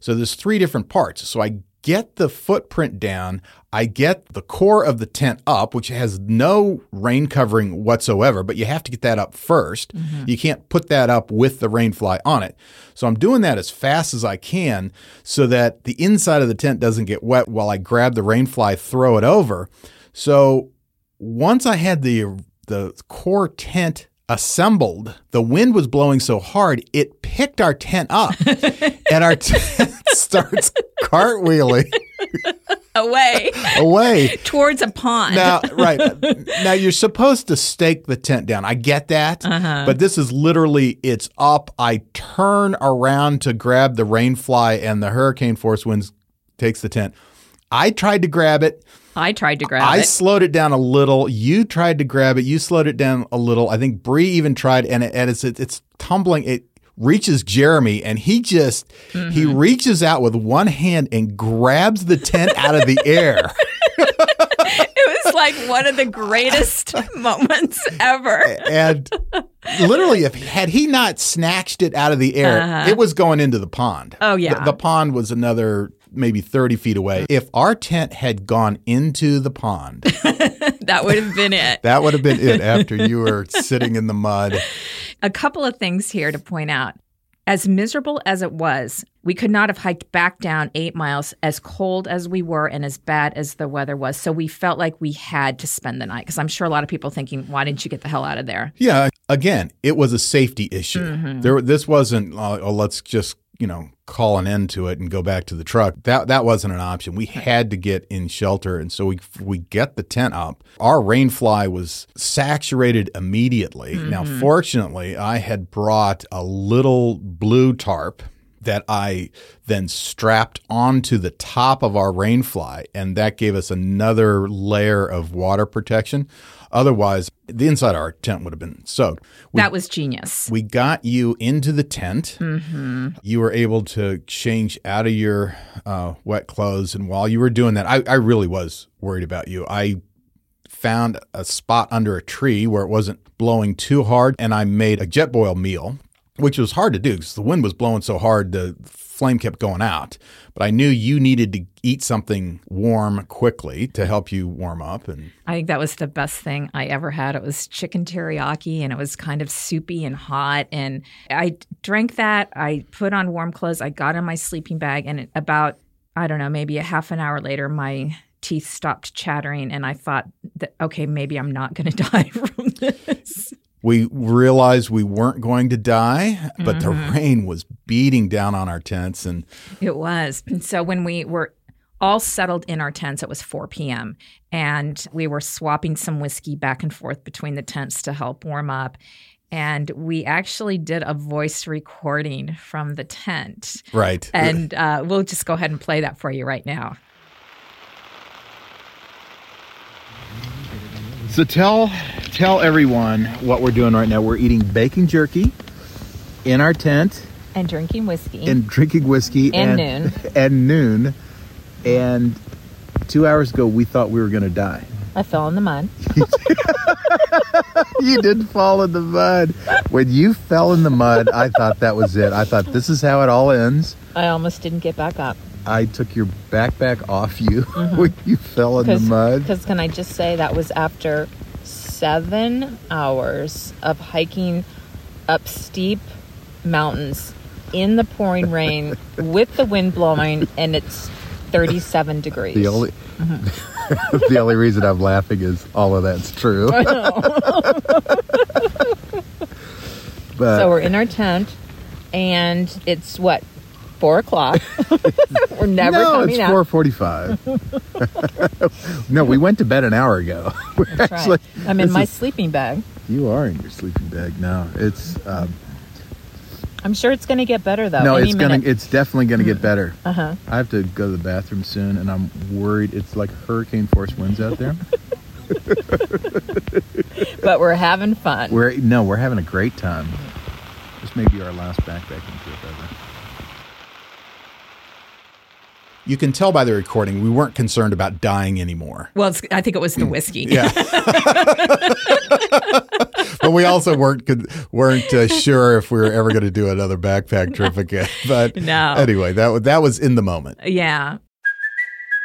So there's three different parts. So I get the footprint down. I get the core of the tent up, which has no rain covering whatsoever, but you have to get that up 1st mm-hmm. You can't put that up with the rain fly on it. So I'm doing that as fast as I can so that the inside of the tent doesn't get wet while I grab the rain fly, throw it over. So once I had the the core tent assembled, the wind was blowing so hard it picked our tent up, and our tent starts cartwheeling Away away. towards a pond. Now, right now, you're supposed to stake the tent down. I get that, uh-huh. but this is literally it's up. I turn around to grab the rain fly, and the hurricane force winds takes the tent. I tried to grab it. I tried to grab I it. I slowed it down a little. You tried to grab it. You slowed it down a little. I think Bree even tried, and it, and it's it's tumbling. It reaches Jeremy, and he just he Mm-hmm. reaches out with one hand and grabs the tent out of the air. it was like one of the greatest moments ever. and literally, if had he not snatched it out of the air, it was going into the pond. Uh-huh. Oh, yeah. the, the pond was another maybe thirty feet away. If our tent had gone into the pond, That would have been it. that would have been it. After you were sitting in the mud. A couple of things here to point out. As miserable as it was, we could not have hiked back down eight miles as cold as we were and as bad as the weather was. So we felt like we had to spend the night because I'm sure a lot of people thinking, why didn't you get the hell out of there? Yeah, again, it was a safety issue. Mm-hmm. There, this wasn't. Uh, oh, let's just you know call an end to it and go back to the truck. That that wasn't an option. We had to get in shelter, and so we we get the tent up. Our rain fly was saturated immediately. Now, Mm-hmm. fortunately, I had brought a little blue tarp that I then strapped onto the top of our rain fly, and that gave us another layer of water protection. Otherwise, the inside of our tent would have been soaked. We, that was genius. we got you into the tent. Mm-hmm. You were able to change out of your uh, wet clothes. And while you were doing that, I, I really was worried about you. I found a spot under a tree where it wasn't blowing too hard, and I made a jet boil meal, which was hard to do because the wind was blowing so hard. The flame kept going out. But I knew you needed to eat something warm quickly to help you warm up. And I think that was the best thing I ever had. It was chicken teriyaki and it was kind of soupy and hot. And I drank that. I put on warm clothes. I got in my sleeping bag. And about, I don't know, maybe a half an hour later, my teeth stopped chattering. And I thought that, okay, maybe I'm not going to die from this. We realized we weren't going to die, but Mm-hmm. the rain was beating down on our tents. And It was. And so when we were all settled in our tents, it was 4 p.m. And we were swapping some whiskey back and forth between the tents to help warm up. And we actually did a voice recording from the tent. right. And uh, we'll just go ahead and play that for you right now. So tell tell everyone what we're doing right now. We're eating bacon jerky in our tent And drinking whiskey. and drinking whiskey And noon. and noon. And two hours ago, we thought we were going to die. I fell in the mud. you did fall in the mud. When you fell in the mud, I thought that was it. I thought this is how it all ends. I almost didn't get back up. I took your backpack off you when you fell in the mud. Because can I just say that was after seven hours of hiking up steep mountains in the pouring rain with the wind blowing, and it's 37 degrees. The only Mm-hmm. the only reason I'm laughing is all of that's true. but so we're in our tent, and it's what four o'clock. we're never no, coming it's out. four forty-five. no, we went to bed an hour ago. That's actually- right. I'm in my is- sleeping bag. You are in your sleeping bag now. It's um, I'm sure it's going to get better though. no, it's gonna. It's definitely gonna get better. Uh huh. I have to go to the bathroom soon, and I'm worried. It's like hurricane force winds out there. But we're having fun. we're no, we're having a great time. This may be our last backpacking trip ever. You can tell by the recording we weren't concerned about dying anymore. well, it's, I think it was the whiskey. Yeah. but we also weren't weren't uh, sure if we were ever going to do another backpack trip again. But No. anyway, that that was in the moment. yeah.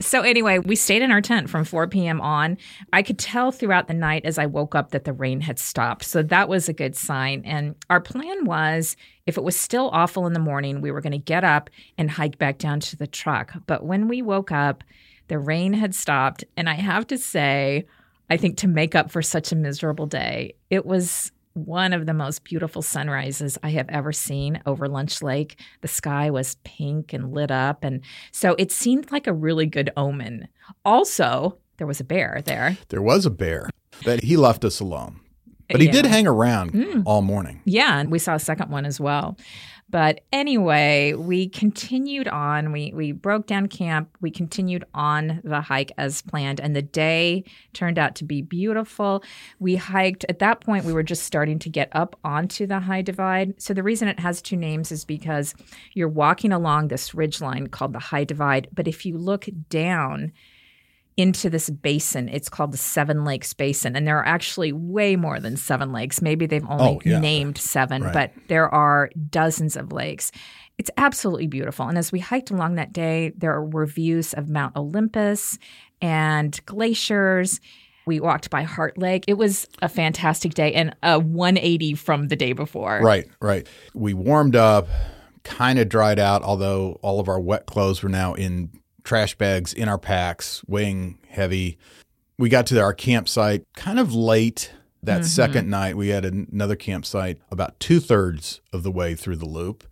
So anyway, we stayed in our tent from 4 p.m. on. I could tell throughout the night as I woke up that the rain had stopped. So that was a good sign. And our plan was if it was still awful in the morning, we were going to get up and hike back down to the truck. But when we woke up, the rain had stopped. And I have to say, I think to make up for such a miserable day, it was one of the most beautiful sunrises I have ever seen over Lunch Lake. The sky was pink and lit up. And so it seemed like a really good omen. Also, there was a bear there. There was a bear, but he left us alone. But he Yeah. did hang around hmm. all morning. Yeah, and we saw a second one as well. But anyway, we continued on. We we broke down camp. We continued on the hike as planned, and the day turned out to be beautiful. We hiked at that point. We were just starting to get up onto the high divide. So the reason it has two names is because you're walking along this ridge line called the high divide. But if you look down, into this basin. It's called the Seven Lakes Basin. And there are actually way more than seven lakes. Maybe they've only Oh, yeah. named seven, Right. but there are dozens of lakes. It's absolutely beautiful. And as we hiked along that day, there were views of Mount Olympus and glaciers. We walked by Heart Lake. It was a fantastic day and a 180 from the day before. Right, right. We warmed up, kind of dried out, although all of our wet clothes were now in trash bags in our packs, weighing heavy. We got to our campsite kind of late that mm-hmm. second night. We had an- another campsite about two thirds of the way through the loop.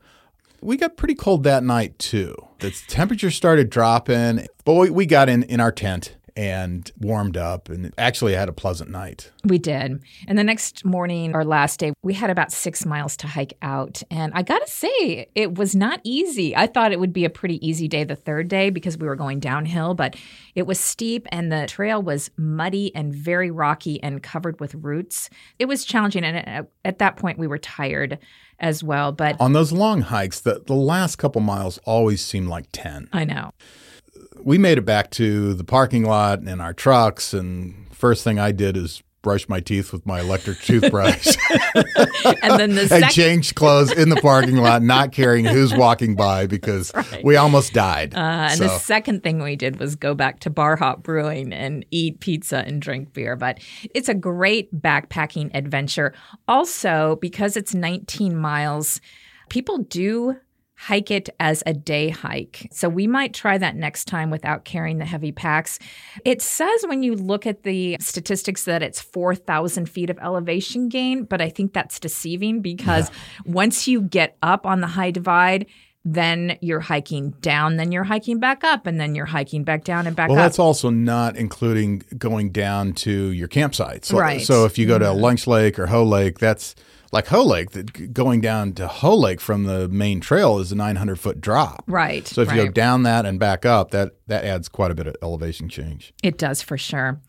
We got pretty cold that night too. The temperature started dropping, but we, we got in in our tent and warmed up and actually had a pleasant night. We did. And the next morning our last day, we had about six miles to hike out. And I got to say, it was not easy. I thought it would be a pretty easy day the third day because we were going downhill, but it was steep and the trail was muddy and very rocky and covered with roots. It was challenging. And at that point, we were tired as well. But On those long hikes, the, the last couple miles always seem like 10. I know. We made it back to the parking lot in our trucks, and first thing I did is brush my teeth with my electric toothbrush. And then the I changed clothes in the parking lot, not caring who's walking by because we almost died. Uh, and So- the second thing we did was go back to Bar Hop Brewing and eat pizza and drink beer. But it's a great backpacking adventure. Also, because it's 19 miles, people do hike it as a day hike. So we might try that next time without carrying the heavy packs. It says when you look at the statistics that it's 4,000 feet of elevation gain, but I think that's deceiving because once you get up on the high divide, then you're hiking down, then you're hiking back up, and then you're hiking back down and back Well, up. Well, that's also not including going down to your campsite. So, Right. so if you go to Lunch Lake or Hoh Lake, that's like Hoh Lake. Going down to Hoh Lake from the main trail is a 900 foot drop. right. So if you go down that and back up, that that adds quite a bit of elevation change. It does for sure.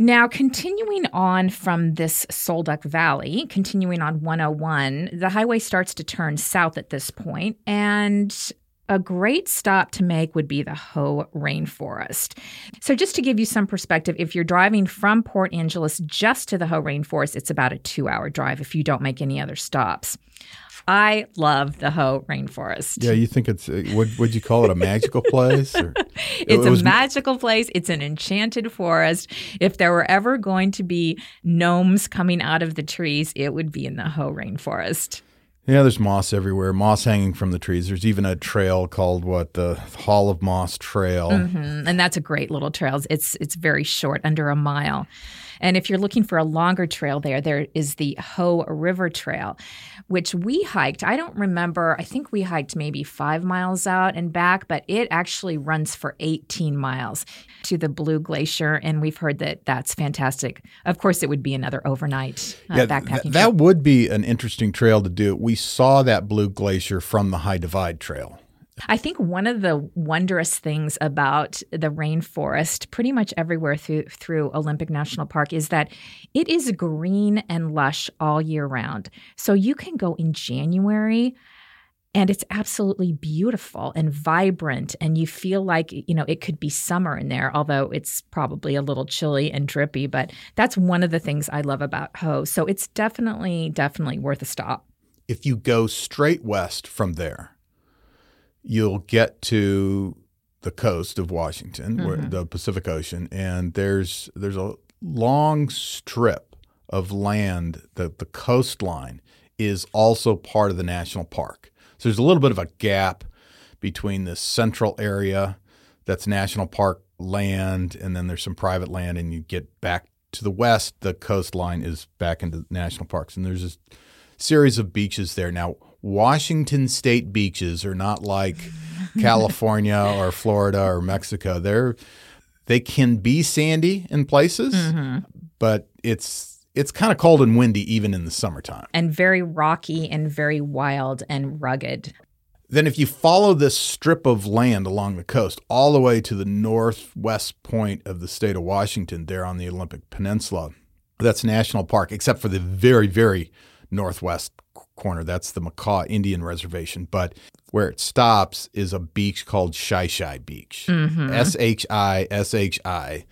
Now, continuing on from this Sol Duc Valley, continuing on 101, the highway starts to turn south at this point, and a great stop to make would be the Hoh Rainforest. So, just to give you some perspective, if you're driving from Port Angeles just to the Hoh Rainforest, it's about a two hour drive if you don't make any other stops. I love the Hoh Rainforest. Yeah, you think it's uh, would would you call it a magical place? Or? It's It was- a magical place. It's an enchanted forest. If there were ever going to be gnomes coming out of the trees, it would be in the Hoh Rainforest. Yeah, there's moss everywhere, moss hanging from the trees. There's even a trail called what the Hall of Moss Trail. Mm, And that's a great little trail. It's it's very short, under a mile. And if you're looking for a longer trail there, there is the Hoh River Trail, which we hiked. I don't remember. I think we hiked maybe five miles out and back, but it actually runs for 18 miles to the Blue Glacier. And we've heard that that's fantastic. Of course, it would be another overnight uh, Yeah, backpacking th- trip. that would be an interesting trail to do. We saw that Blue Glacier from the High Divide Trail. I think one of the wondrous things about the rainforest, pretty much everywhere through, through Olympic National Park, is that it is green and lush all year round. So you can go in January and it's absolutely beautiful and vibrant and you feel like you know it could be summer in there although it's probably a little chilly and drippy but that's one of the things i love about Hoh so it's definitely definitely worth a stop If you go straight west from there, you'll get to the coast of Washington, where, mm-hmm. the Pacific Ocean, and there's there's a long strip of land that the coastline is also part of the national park. So there's a little bit of a gap between the central area that's national park land, and then there's some private land, and you get back to the west, the coastline is back into national parks, and there's this series of beaches there. Now, Washington state beaches are not like California or Florida or Mexico. They're they can be sandy in places, mm-hmm. but it's it's kind of cold and windy even in the summertime. and very rocky and very wild and rugged Then if you follow this strip of land along the coast all the way to the northwest point of the state of Washington there on the Olympic Peninsula, that's national park except for the very very northwest corner. That's the Makah Indian Reservation, but where it stops is a beach called Shi Shi Beach. Mm-hmm. S H I S H I.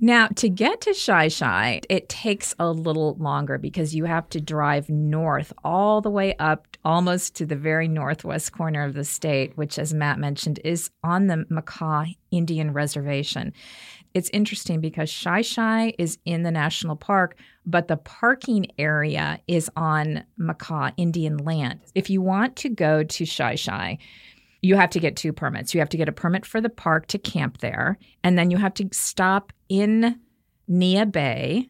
Now, to get to Shi Shi, it takes a little longer because you have to drive north all the way up almost to the very northwest corner of the state, which, as Matt mentioned, is on the Makah Indian Reservation. It's interesting because Shi is in the national park, but the parking area is on Makah Indian land. If you want to go to Shi, you have to get two permits. You have to get a permit for the park to camp there, and then you have to stop in Neah Bay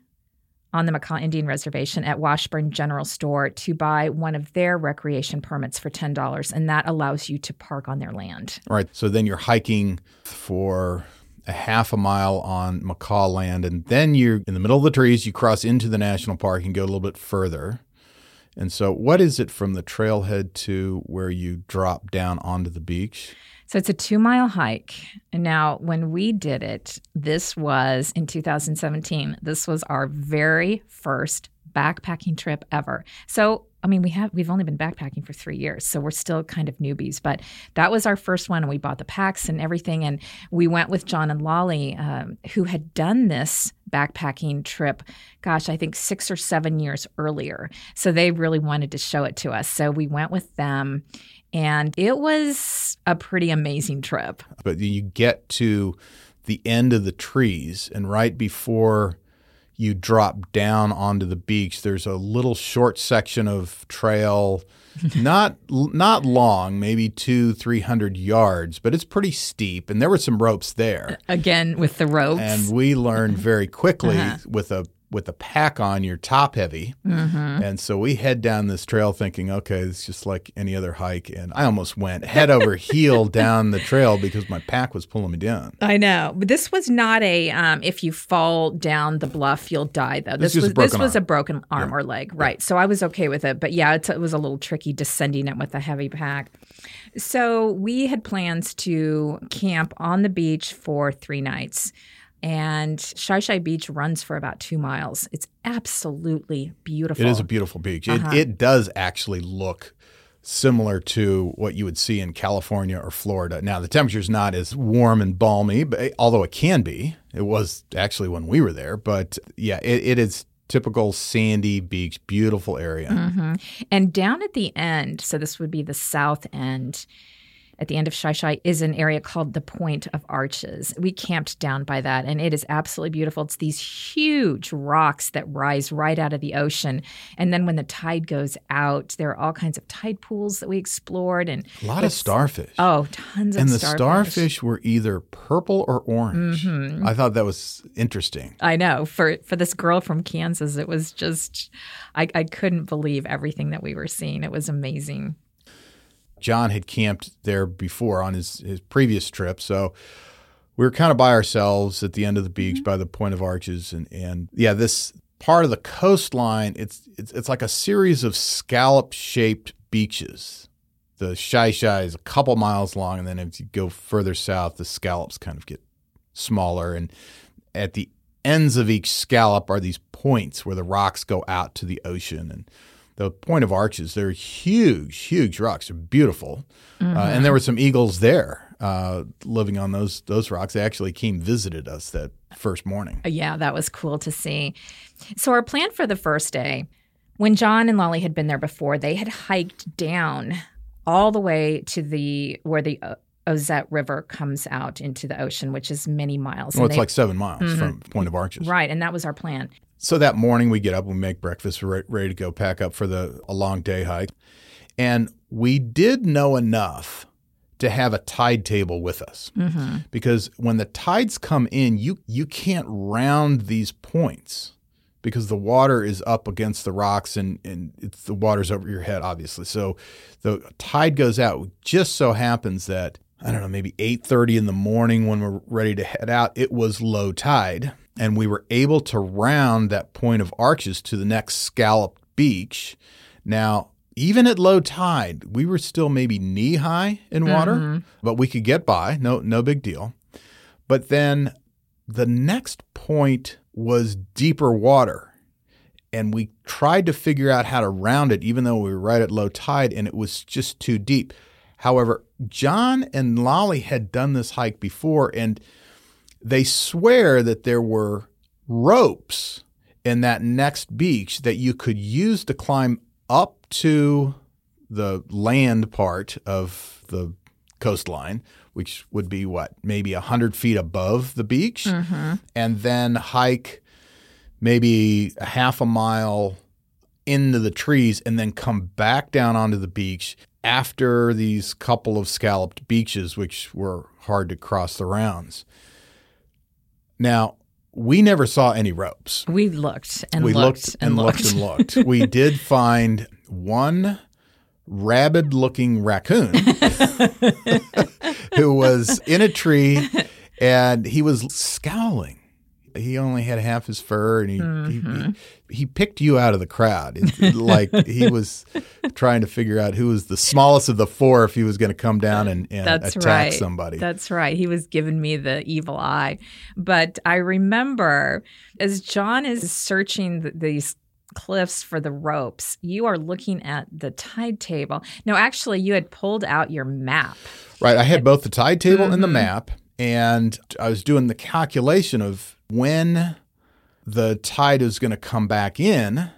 on the Makah Indian Reservation at Washburn General Store to buy one of their recreation permits for $10, and that allows you to park on their land. All right. So then you're hiking for a half a mile on Makah land, and then you're in the middle of the trees. You cross into the national park and go a little bit further. And so, what is it from the trailhead to where you drop down onto the beach? So it's a two mile hike. And now, when we did it, this was in 2017. This was our very first backpacking trip ever. So I mean, we have we've only been backpacking for three years, so we're still kind of newbies. But that was our first one, and we bought the packs and everything, and we went with John and Lolly, um, who had done this backpacking trip. Gosh, I think six or seven years earlier. So they really wanted to show it to us. So we went with them, and it was a pretty amazing trip. But you get to the end of the trees, and right before you drop down onto the beach, there's a little short section of trail, not not long, maybe two, three hundred yards, but it's pretty steep, and there were some ropes there. Again with the ropes, and we learned very quickly uh-huh. with a with a pack on, you're top heavy. Mm-hmm. And so we head down this trail thinking, okay, it's just like any other hike. And I almost went head over heel down the trail because my pack was pulling me down. I know. But this was not a, um, if you fall down the bluff, you'll die, though. This, was, this was a broken arm yeah. or leg. Right. Yeah. So I was okay with it. But yeah, it was a little tricky descending it with a heavy pack. So we had plans to camp on the beach for three nights. And Shi Shi Beach runs for about two miles. It's absolutely beautiful. It is a beautiful beach. Uh-huh. It, it does actually look similar to what you would see in California or Florida. Now, the temperature is not as warm and balmy, but although it can be, it was actually when we were there. But yeah, it, it is typical sandy beach, beautiful area. Mm-hmm. And down at the end, so this would be the south end at the end of Shi Shi is an area called the Point of Arches. We camped down by that, and it is absolutely beautiful. It's these huge rocks that rise right out of the ocean. And then when the tide goes out, there are all kinds of tide pools that we explored. And a lot of starfish. Oh, tons of starfish. and the starfish were either purple or orange. Mm-hmm. I thought that was interesting. I know. For for this girl from Kansas, it was just I, I couldn't believe everything that we were seeing. It was amazing. John had camped there before on his, his previous trip. So we were kind of by ourselves at the end of the beach mm-hmm. by the Point of Arches. And, and yeah, this part of the coastline, it's, it's, it's like a series of scallop shaped beaches. The Shi Shi is a couple miles long. And then if you go further south, the scallops kind of get smaller. And at the ends of each scallop are these points where the rocks go out to the ocean. And the Point of Arches. They're huge, huge rocks. They're beautiful, mm-hmm. uh, and there were some eagles there uh, living on those those rocks. They actually came visited us that first morning. Uh, yeah, that was cool to see. So our plan for the first day, when John and Lolly had been there before, they had hiked down all the way to the where the uh, Ozette River comes out into the ocean, which is many miles. Well, it's they, like seven miles mm-hmm. from Point of Arches. Right, and that was our plan. So that morning we get up, we make breakfast, we're ready to go pack up for the a long day hike. And we did know enough to have a tide table with us. Mm-hmm. Because when the tides come in, you you can't round these points because the water is up against the rocks and, and it's the water's over your head, obviously. So the tide goes out. It just so happens that I don't know, maybe 8:30 in the morning when we're ready to head out, it was low tide and we were able to round that point of arches to the next scalloped beach. Now, even at low tide, we were still maybe knee high in water, mm-hmm. but we could get by. No, no big deal. But then the next point was deeper water. And we tried to figure out how to round it, even though we were right at low tide and it was just too deep. However, John and Lolly had done this hike before, and they swear that there were ropes in that next beach that you could use to climb up to the land part of the coastline, which would be what, maybe 100 feet above the beach, mm-hmm. and then hike maybe a half a mile into the trees and then come back down onto the beach after these couple of scalloped beaches, which were hard to cross the rounds. Now, we never saw any ropes. We looked and we looked, looked and, looked. and looked. we did find one rabid looking raccoon who was in a tree and he was scowling. He only had half his fur, and he Mm-hmm. he, he, he picked you out of the crowd. It- like he was trying to figure out who was the smallest of the four if he was going to come down and, and That's attack right. somebody. That's right. He was giving me the evil eye. But I remember as John is searching th- these cliffs for the ropes, you are looking at the tide table. No, actually, you had pulled out your map. Right. I had both the tide table and the Mm-hmm. map, and I was doing the calculation of when the tide is going to come back in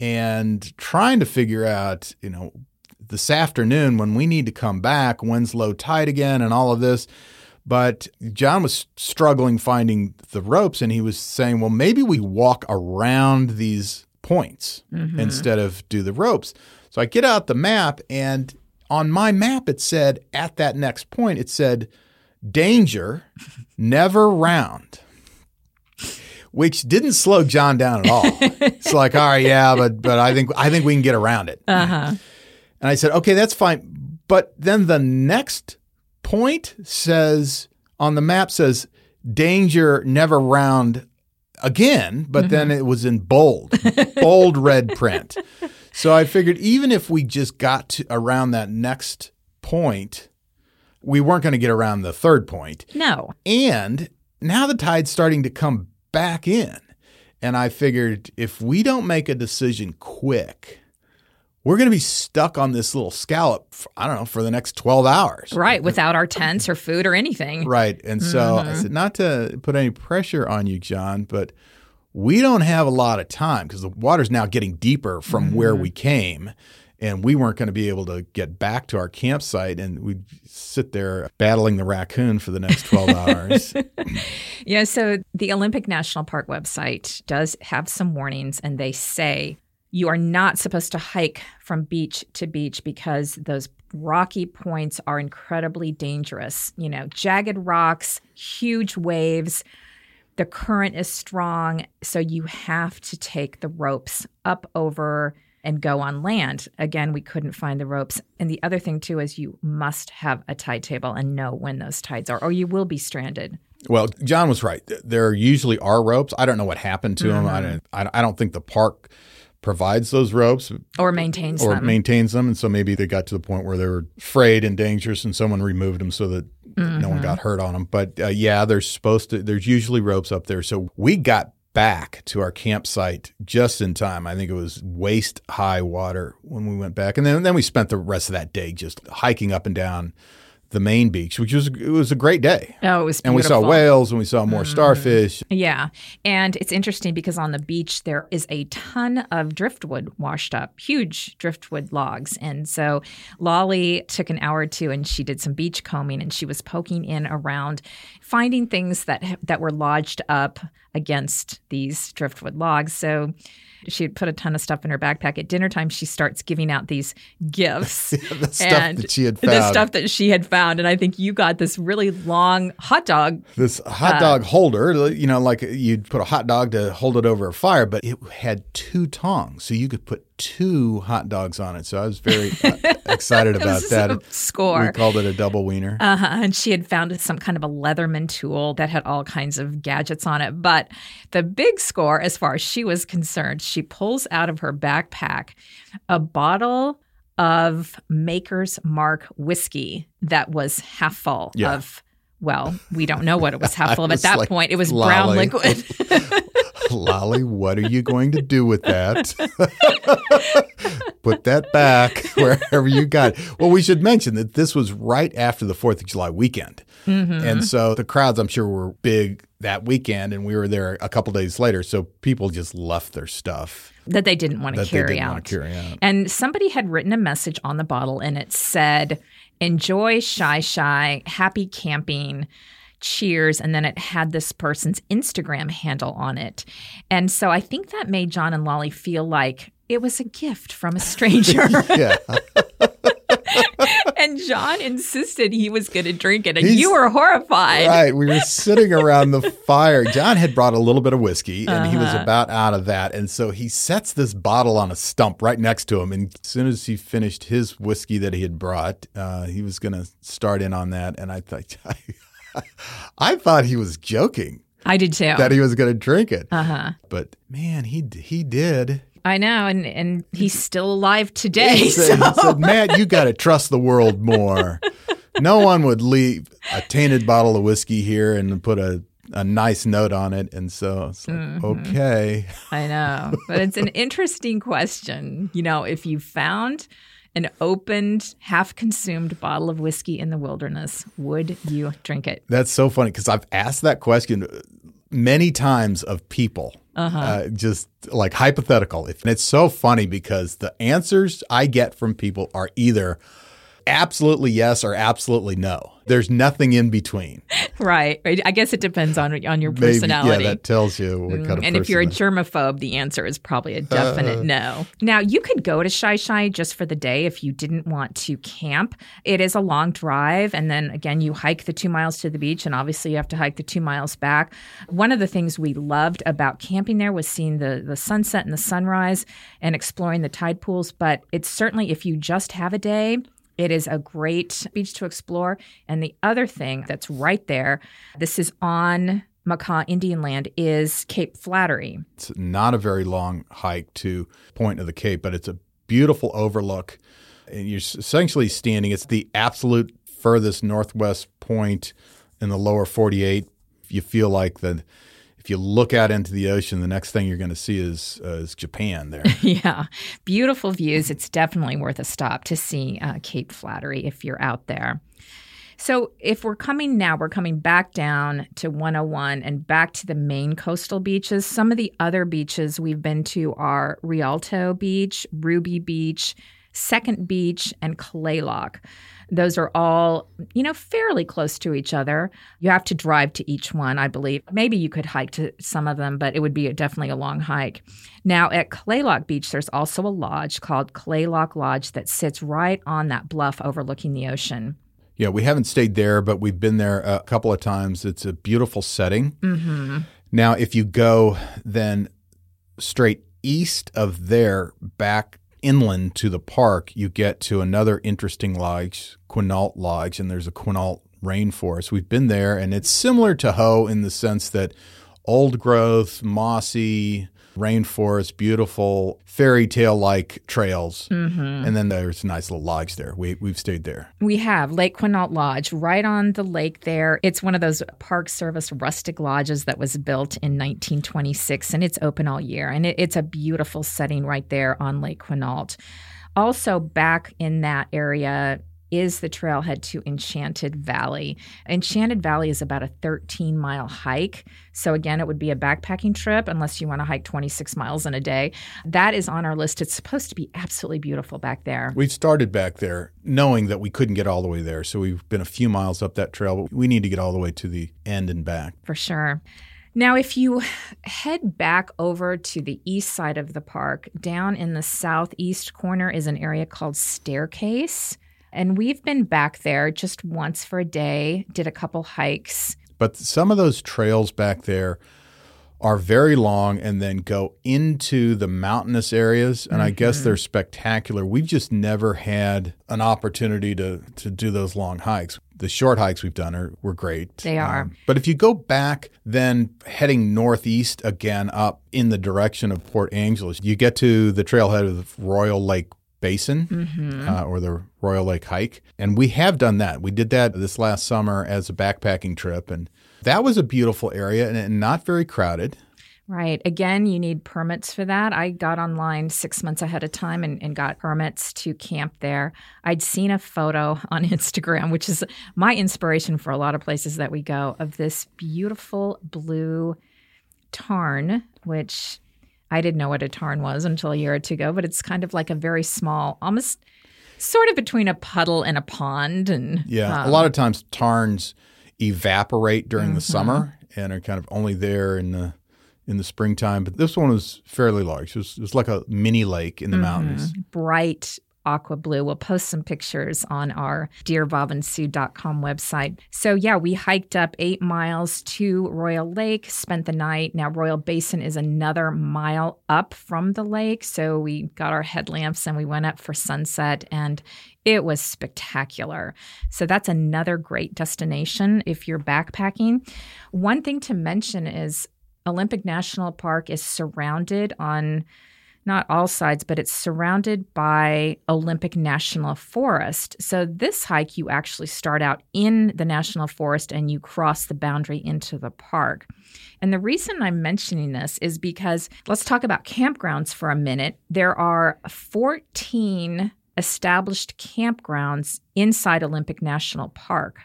and trying to figure out, you know, this afternoon when we need to come back, when's low tide again, and all of this. But John was struggling finding the ropes, and he was saying, well, maybe we walk around these points mm-hmm. instead of do the ropes. So I get out the map, and on my map, it said at that next point, it said danger, never round. Which didn't slow John down at all. it's like, all right, yeah, but but I think I think we can get around it. Uh-huh. And I said, okay, that's fine. But then the next point says on the map says danger never round again, but then it was in bold, bold red print. So I figured even if we just got to around that next point, we weren't going to get around the third point. No. And now the tide's starting to come back in. And I figured if we don't make a decision quick, we're going to be stuck on this little scallop, for, I don't know, for the next 12 hours. Right. Without our tents or food or anything. Right. And so I mm-hmm. said, not to put any pressure on you, John, but we don't have a lot of time because the water's now getting deeper from where mm-hmm. we came. And we weren't going to be able to get back to our campsite. And we'd sit there battling the raccoon for the next 12 hours. Yeah, so the Olympic National Park website does have some warnings, and they say you are not supposed to hike from beach to beach because those rocky points are incredibly dangerous. You know, jagged rocks, huge waves. The current is strong, so you have to take the ropes up over and go on land. Again, we couldn't find the ropes. And the other thing, too, is you must have a tide table and know when those tides are, or you will be stranded. Well, John was right. There usually are ropes. I don't know what happened to them. I don't. I don't think the park provides those ropes or maintains or them. maintains them, and so maybe they got to the point where they were frayed and dangerous, and someone removed them so that no one got hurt on them. But uh, yeah, there's supposed to. There's usually ropes up there. So we got back to our campsite just in time. I think it was waist high water when we went back, and then then we spent the rest of that day just hiking up and down the main beach, which was it was a great day. oh, it was And we saw whales and we saw more mm-hmm. starfish. Yeah. And it's interesting because on the beach, there is a ton of driftwood washed up, huge driftwood logs. And so Lolly took an hour or two and she did some beach combing and she was poking in around, finding things that, that were lodged up against these driftwood logs. So she had put a ton of stuff in her backpack. At dinner time, she starts giving out these gifts. the stuff that she had The stuff that she had found. And I think you got this really long hot dog This hot uh, dog holder, you know, like you'd put a hot dog to hold it over a fire, but it had two tongs, so you could put two hot dogs on it. So I was very uh, excited about that. a score. We called it a double wiener. Uh-huh. And she had found some kind of a Leatherman tool that had all kinds of gadgets on it. But the big score, as far as she was concerned, she pulls out of her backpack a bottle of Maker's Mark whiskey that was half full Yeah. of. Well, we don't know what it was half full of at that like, point. It was brown liquid. Lolly, what are you going to do with that? Put that back wherever you got it. Well, we should mention that this was right after the 4th of July weekend. Mm-hmm. And so the crowds, I'm sure, were big that weekend, and we were there a couple days later. So people just left their stuff that they didn't want to carry out. want to carry out. And somebody had written a message on the bottle and it said, Enjoy Shi Shi, happy camping, cheers. And then it had this person's Instagram handle on it. And so I think that made John and Lolly feel like it was a gift from a stranger. Yeah. and John insisted he was going to drink it. And He's- you were horrified. Right. We were sitting around the fire. John had brought a little bit of whiskey and he was about out of that. And so he sets this bottle on a stump right next to him. And as soon as he finished his whiskey that he had brought, uh, he was going to start in on that. And I thought, I thought he was joking I did too. that he was going to drink it. Uh huh. But man, he he did. I know, and and he's still alive today. He said, so- he said, Matt, you got to trust the world more. No one would leave a tainted bottle of whiskey here and put a, a nice note on it. And so it's like, Mm-hmm. okay. I know, but it's an interesting question. You know, if you found an opened, half-consumed bottle of whiskey in the wilderness, would you drink it? That's so funny because I've asked that question many times of people, uh just like hypothetical. And it's so funny because the answers I get from people are either absolutely yes or absolutely no. There's nothing in between. Right. I guess it depends on on your Maybe, personality. yeah, that tells you what kind of Mm, and if you're a germaphobe, the answer is probably a Uh. definite no. Now, you could go to Shi Shi just for the day if you didn't want to camp. It is a long drive. And then again, you hike the two miles to the beach, and obviously you have to hike the two miles back. One of the things we loved about camping there was seeing the, the sunset and the sunrise and exploring the tide pools. But it's certainly, if you just have a day, it is a great beach to explore. And the other thing that's right there, this is on Makah Indian land, is Cape Flattery. It's not a very long hike to Point of the Cape, but it's a beautiful overlook. And you're essentially standing, it's the absolute furthest northwest point in the lower 48. You feel like the if you look out into the ocean, the next thing you're going to see is uh, is Japan there. yeah, beautiful views. It's definitely worth a stop to see uh, Cape Flattery if you're out there. So, if we're coming now, we're coming back down to 101 and back to the main coastal beaches. Some of the other beaches we've been to are Rialto Beach, Ruby Beach, Second Beach, and Kalaloch. Those are all, you know, fairly close to each other. You have to drive to each one, I believe. Maybe you could hike to some of them, but it would be a, definitely a long hike. Now, at Kalaloch Beach, there's also a lodge called Kalaloch Lodge that sits right on that bluff overlooking the ocean. yeah, we haven't stayed there, but we've been there a couple of times. It's a beautiful setting. Mm-hmm. Now, if you go then straight east of there, back inland to the park, you get to another interesting lodge, Quinault Lodge, and there's a Quinault rainforest. We've been there, and it's similar to Hoh in the sense that old growth, mossy rainforest, beautiful fairy tale like trails, mm-hmm. and then there's a nice little lodge there. We we've stayed there. We have Lake Quinault Lodge right on the lake there. It's one of those Park Service rustic lodges that was built in 1926 and it's open all year. And it, it's a beautiful setting right there on Lake Quinault. Also, back in that area is the trailhead to Enchanted Valley. Enchanted Valley is about a 13 mile hike. So, again, it would be a backpacking trip unless you want to hike 26 miles in a day. That is on our list. It's supposed to be absolutely beautiful back there. We've started back there knowing that we couldn't get all the way there, so we've been a few miles up that trail, but we need to get all the way to the end and back. For sure. Now, if you head back over to the east side of the park, down in the southeast corner is an area called Staircase. And we've been back there just once for a day, did a couple hikes. But some of those trails back there are very long and then go into the mountainous areas and I Mm-hmm. guess they're spectacular. We've just never had an opportunity to to do those long hikes. The short hikes we've done are were great. Um, They are. but if you go back then heading northeast again up in the direction of Port Angeles, you get to the trailhead of Royal Lake Basin Mm-hmm. uh, or the Royal Lake Hike. And we have done that. We did that this last summer as a backpacking trip. And that was a beautiful area and, not very crowded. Right. Again, you need permits for that. I got online six months ahead of time and, and got permits to camp there. I'd seen a photo on Instagram, which is my inspiration for a lot of places that we go, of this beautiful blue tarn, which I didn't know what a tarn was until a year or two ago, but it's kind of like a very small, almost sort of between a puddle and a pond. And Yeah. um, a lot of times tarns evaporate during the Mm-hmm. summer and are kind of only there in the in the springtime. But this one was fairly large. It was, it was like a mini lake in the Mm-hmm. mountains. bright aqua blue. We'll post some pictures on our dearbobandsue.com website. So, yeah, we hiked up eight miles to Royal Lake, spent the night. Now, Royal Basin is another mile up from the lake. So, we got our headlamps and we went up for sunset, and it was spectacular. So, that's another great destination if you're backpacking. One thing to mention is Olympic National Park is surrounded on not all sides, but it's surrounded by Olympic National Forest. So this hike, you actually start out in the National Forest and you cross the boundary into the park. And the reason I'm mentioning this is because let's talk about campgrounds for a minute. There are 14 established campgrounds inside Olympic National Park.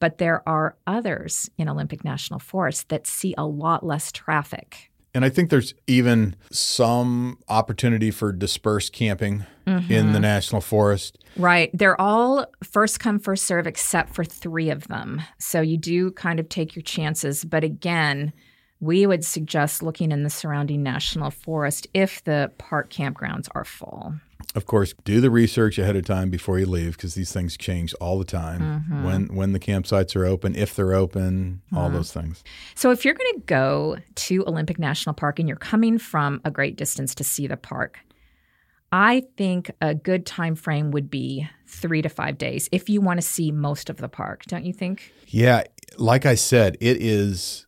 But there are others in Olympic National Forest that see a lot less traffic. And I think there's even some opportunity for dispersed camping Mm-hmm. in the national forest. Right. They're all first come, first serve, except for three of them. So you do kind of take your chances. But again, we would suggest looking in the surrounding national forest if the park campgrounds are full. Of course, do the research ahead of time before you leave because these things change all the time. Mm-hmm. When when the campsites are open, if they're open, all those things. So if you're going to go to Olympic National Park and you're coming from a great distance to see the park, I think a good time frame would be 3 to 5 days if you want to see most of the park, don't you think? Yeah, like I said, it is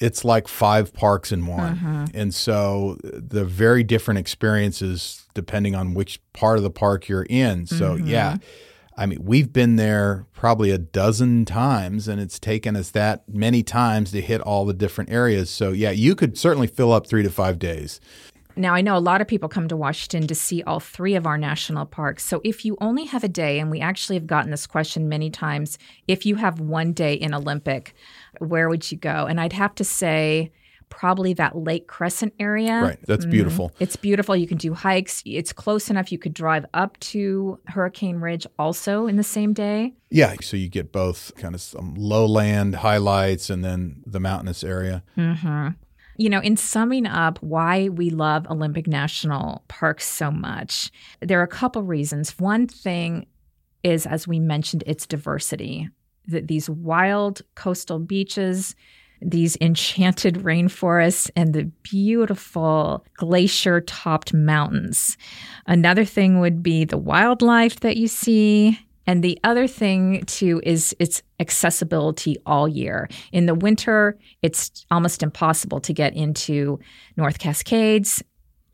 it's like five parks in one. Mm-hmm. And so the very different experiences depending on which part of the park you're in. So Mm-hmm. yeah. I mean, we've been there probably a dozen times and it's taken us that many times to hit all the different areas. So yeah, you could certainly fill up 3 to 5 days. Now, I know a lot of people come to Washington to see all three of our national parks. So, if you only have a day, and we actually have gotten this question many times, if you have one day in Olympic, where would you go? And I'd have to say, probably that Lake Crescent area. Right. That's mm-hmm. beautiful. It's beautiful. You can do hikes. It's close enough. You could drive up to Hurricane Ridge also in the same day. Yeah, so you get both kind of some lowland highlights and then the mountainous area. Mm-hmm. You know, in summing up why we love Olympic National Park so much, there are a couple reasons. One thing is, as we mentioned, its diversity. That these wild coastal beaches, these enchanted rainforests, and the beautiful glacier topped mountains. Another thing would be the wildlife that you see. And the other thing too is its accessibility all year. In the winter, it's almost impossible to get into North Cascades.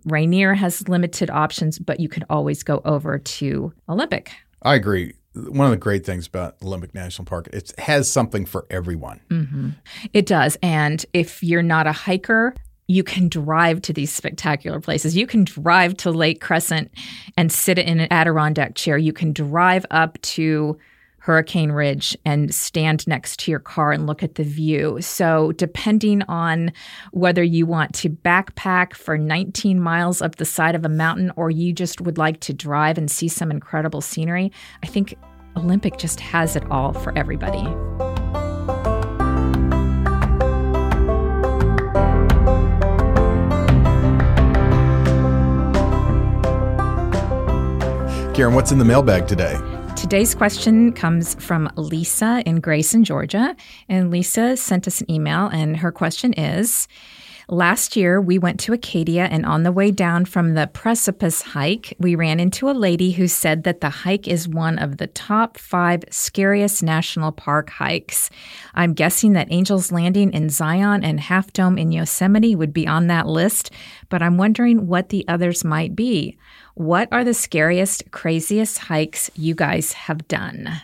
Rainier has limited options, but you could always go over to Olympic. I agree. One of the great things about Olympic National Park, it has something for everyone. Mm-hmm. It does. And if you're not a hiker, you can drive to these spectacular places. You can drive to Lake Crescent and sit in an Adirondack chair. You can drive up to Hurricane Ridge and stand next to your car and look at the view. So, depending on whether you want to backpack for 19 miles up the side of a mountain or you just would like to drive and see some incredible scenery, I think Olympic just has it all for everybody. Karen, what's in the mailbag today? Today's question comes from Lisa in Grayson, Georgia. And Lisa sent us an email, and her question is Last year, we went to Acadia, and on the way down from the precipice hike, we ran into a lady who said that the hike is one of the top five scariest national park hikes. I'm guessing that Angel's Landing in Zion and Half Dome in Yosemite would be on that list, but I'm wondering what the others might be. What are the scariest, craziest hikes you guys have done?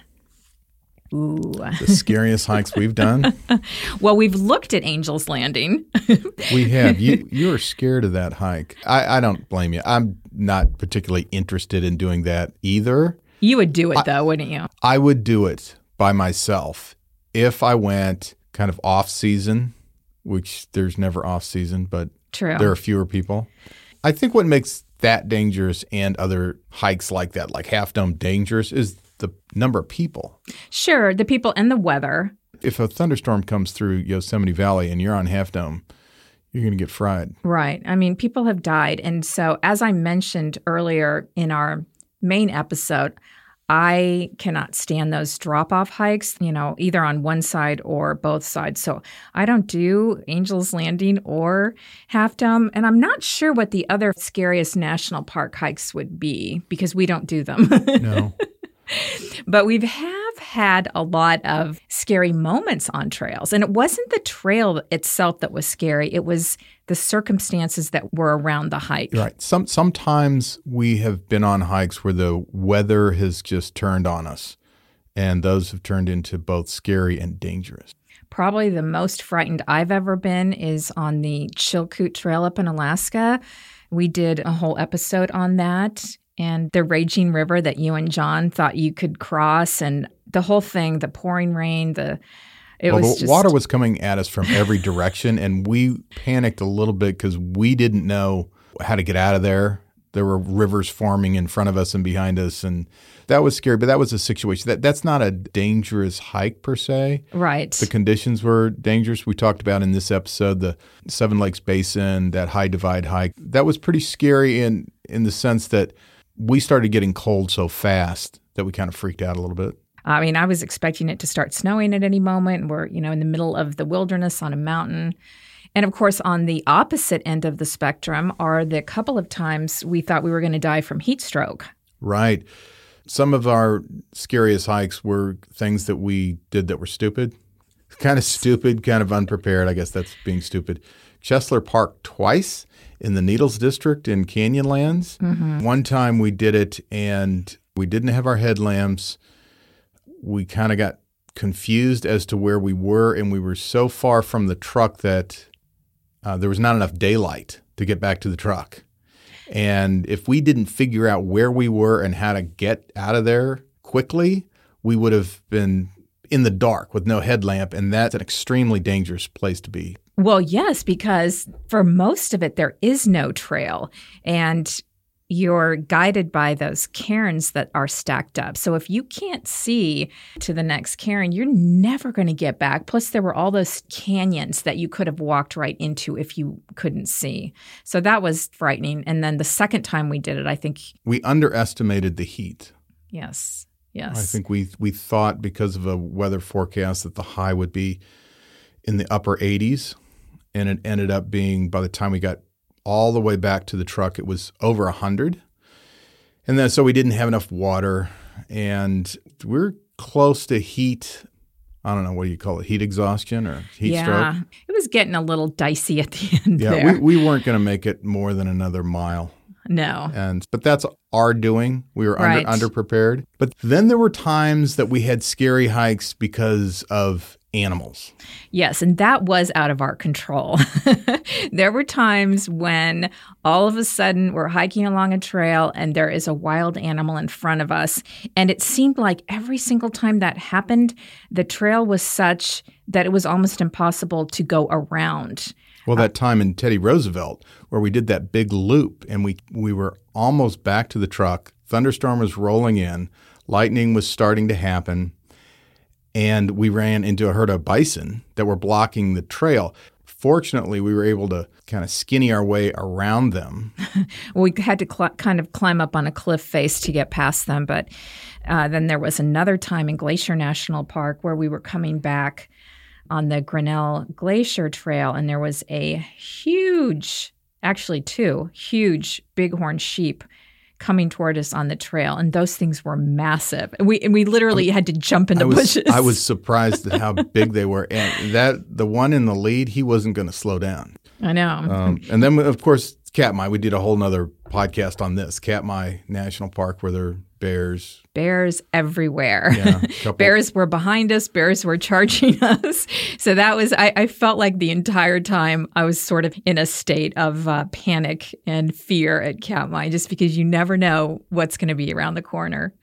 Ooh. The scariest hikes we've done? Well, we've looked at Angel's Landing. We have. You you are scared of that hike. I, I don't blame you. I'm not particularly interested in doing that either. you would do it though, wouldn't you? I would do it by myself if I went kind of off season, which there's never off season, but True. there are fewer people. I think what makes that dangerous and other hikes like that, like Half Dome, dangerous is the number of people. Sure, the people and the weather. If a thunderstorm comes through Yosemite Valley and you're on Half Dome, you're going to get fried. Right. I mean, people have died. And so, as I mentioned earlier in our main episode, I cannot stand those drop off hikes, you know, either on one side or both sides. So I don't do Angel's Landing or Half Dome. And I'm not sure what the other scariest national park hikes would be because we don't do them. No. But we have had a lot of scary moments on trails. And it wasn't the trail itself that was scary, it was the circumstances that were around the hike. Right. Some sometimes we have been on hikes where the weather has just turned on us, and those have turned into both scary and dangerous. Probably the most frightened I've ever been is on the Chilkoot Trail up in Alaska. We did a whole episode on that and the raging river that you and John thought you could cross and the whole thing, the pouring rain, the it well, was the just, water was coming at us from every direction, and we panicked a little bit because we didn't know how to get out of there. There were rivers forming in front of us and behind us, and that was scary. But that was a situation that that's not a dangerous hike per se. right. The conditions were dangerous. We talked about in this episode the Seven Lakes Basin, that high divide hike. That was pretty scary in in the sense that we started getting cold so fast that we kind of freaked out a little bit. I mean, I was expecting it to start snowing at any moment. We're, you know, in the middle of the wilderness on a mountain. And of course, on the opposite end of the spectrum are the couple of times we thought we were going to die from heat stroke. Right. Some of our scariest hikes were things that we did that were stupid. Kind of stupid, kind of unprepared. I guess that's being stupid. Chesler Park twice in the Needles District in Canyonlands. One time we did it and we didn't have our headlamps. We kind of got confused as to where we were, and we were so far from the truck that uh, there was not enough daylight to get back to the truck. And if we didn't figure out where we were and how to get out of there quickly, we would have been in the dark with no headlamp. And that's an extremely dangerous place to be. Well, yes, because for most of it, there is no trail. And you're guided by those cairns that are stacked up. So if you can't see to the next cairn, you're never going to get back. Plus, there were all those canyons that you could have walked right into if you couldn't see. So that was frightening. And then the second time we did it, I think, We underestimated the heat. yes, yes. I think we we thought because of a weather forecast that the high would be in the upper 80s, and it ended up being by the time we got all the way back to the truck, it was over 100. And then so we didn't have enough water, and we're close to heat. I don't know what do you call it, heat exhaustion or heat yeah, stroke. it was getting a little dicey at the end Yeah, there. we, we weren't going to make it more than another mile. No. and but that's our doing. We were Right. under underprepared. But then there were times that we had scary hikes because of animals. Yes, and that was out of our control. there were times when all of a sudden we're hiking along a trail and there is a wild animal in front of us. And it seemed like every single time that happened, the trail was such that it was almost impossible to go around. Well, that time in Teddy Roosevelt where we did that big loop and we we were almost back to the truck. Thunderstorm was rolling in, lightning was starting to happen, and we ran into a herd of bison that were blocking the trail. Fortunately, we were able to kind of skinny our way around them. We had to cl- kind of climb up on a cliff face to get past them. But uh, then there was another time in Glacier National Park where we were coming back on the Grinnell Glacier Trail, and there was a huge, actually, two huge bighorn sheep coming toward us on the trail, and those things were massive. And we and we literally had to jump in the I was bushes. I was surprised at how big they were, and that the one in the lead, he wasn't going to slow down. I know. Um, and then of course Katmai, we did a whole nother podcast on this Katmai National Park where there are bears. bears everywhere. Yeah, bears were behind us. Bears were charging us. So that was, I, I felt like the entire time I was sort of in a state of uh, panic and fear at Katmai, just because you never know what's going to be around the corner.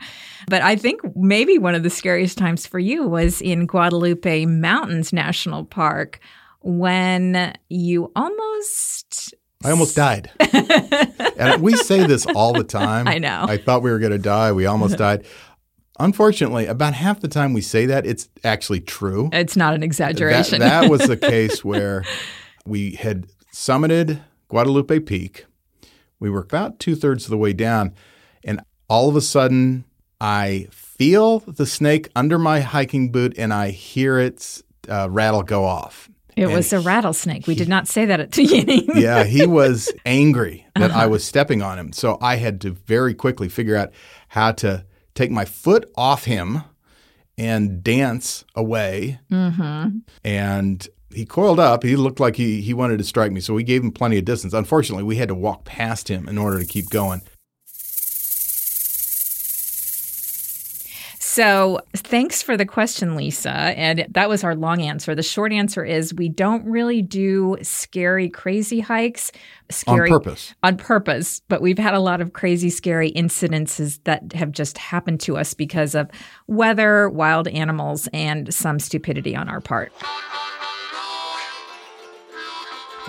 But I think maybe one of the scariest times for you was in Guadalupe Mountains National Park when you almost I almost died. and we say this all the time. I know. I thought we were going to die. We almost died. Unfortunately, about half the time we say that, it's actually true. it's not an That, exaggeration. that was the case where we had summited Guadalupe Peak. We were about two thirds of the way down, and all of a sudden, I feel the snake under my hiking boot and I hear its uh, rattle go off. It And was a rattlesnake. We did not say that at the beginning. yeah, he was angry that I was stepping on him. So I had to very quickly figure out how to take my foot off him and dance away. Mm-hmm. And he coiled up. He looked like he, he wanted to strike me. So we gave him plenty of distance. Unfortunately, we had to walk past him in order to keep going. So, thanks for the question, Lisa. And that was our long answer. The short answer is we don't really do scary, crazy hikes. Scary, On purpose. On purpose. But we've had a lot of crazy, scary incidences that have just happened to us because of weather, wild animals, and some stupidity on our part.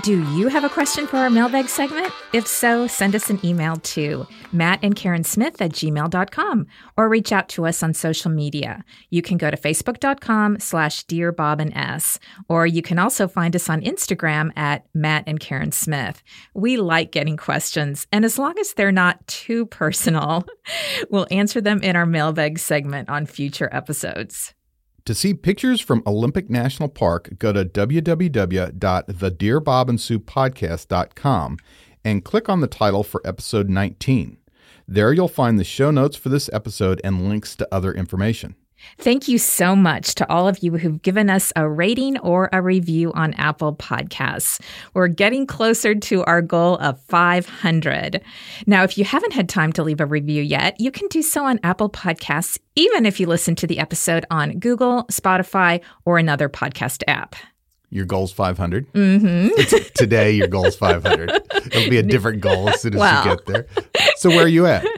Do you have a question for our mailbag segment? If so, send us an email to Matt and Karen Smith at gmail.com or reach out to us on social media. You can go to facebook.com slash Dear Bob and S, or you can also find us on Instagram at Matt and Karen Smith. We like getting questions, and as long as they're not too personal, we'll answer them in our mailbag segment on future episodes. To see pictures from Olympic National Park, go to www.thedearbobandsuepodcast.com and click on the title for episode 19. There you'll find the show notes for this episode and links to other information. Thank you so much to all of you who've given us a rating or a review on Apple Podcasts. We're getting closer to our goal of 500. Now, if you haven't had time to leave a review yet, you can do so on Apple Podcasts, even if you listen to the episode on Google, Spotify, or another podcast app. Your goal's 500. Mm-hmm. Today, your goal's 500. It'll be a different goal as soon as Wow. you get there. So, where are you at?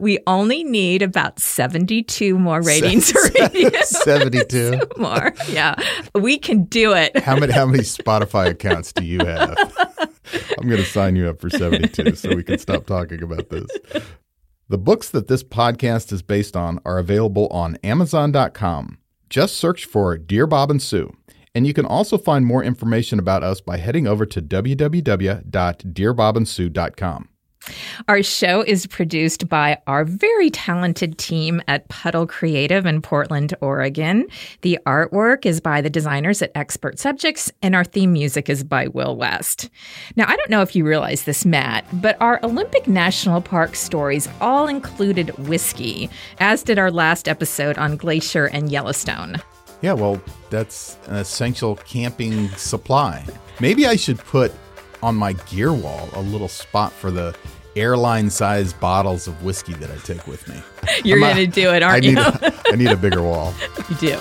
We only need about 72 more ratings reviews. 72. more. Yeah. We can do it. How many, how many Spotify accounts do you have? I'm going to sign you up for 72 so we can stop talking about this. The books that this podcast is based on are available on Amazon.com. Just search for Dear Bob and Sue. And you can also find more information about us by heading over to www.dearbobandSue.com. Our show is produced by our very talented team at Puddle Creative in Portland, Oregon. The artwork is by the designers at Expert Subjects, and our theme music is by Will West. Now, I don't know if you realize this, Matt, but our Olympic National Park stories all included whiskey, as did our last episode on Glacier and Yellowstone. Yeah, well, that's an essential camping supply. Maybe I should put on my gear wall a little spot for the airline sized bottles of whiskey that I take with me. You're going to do it, I aren't need you? a, I need a bigger wall. you do.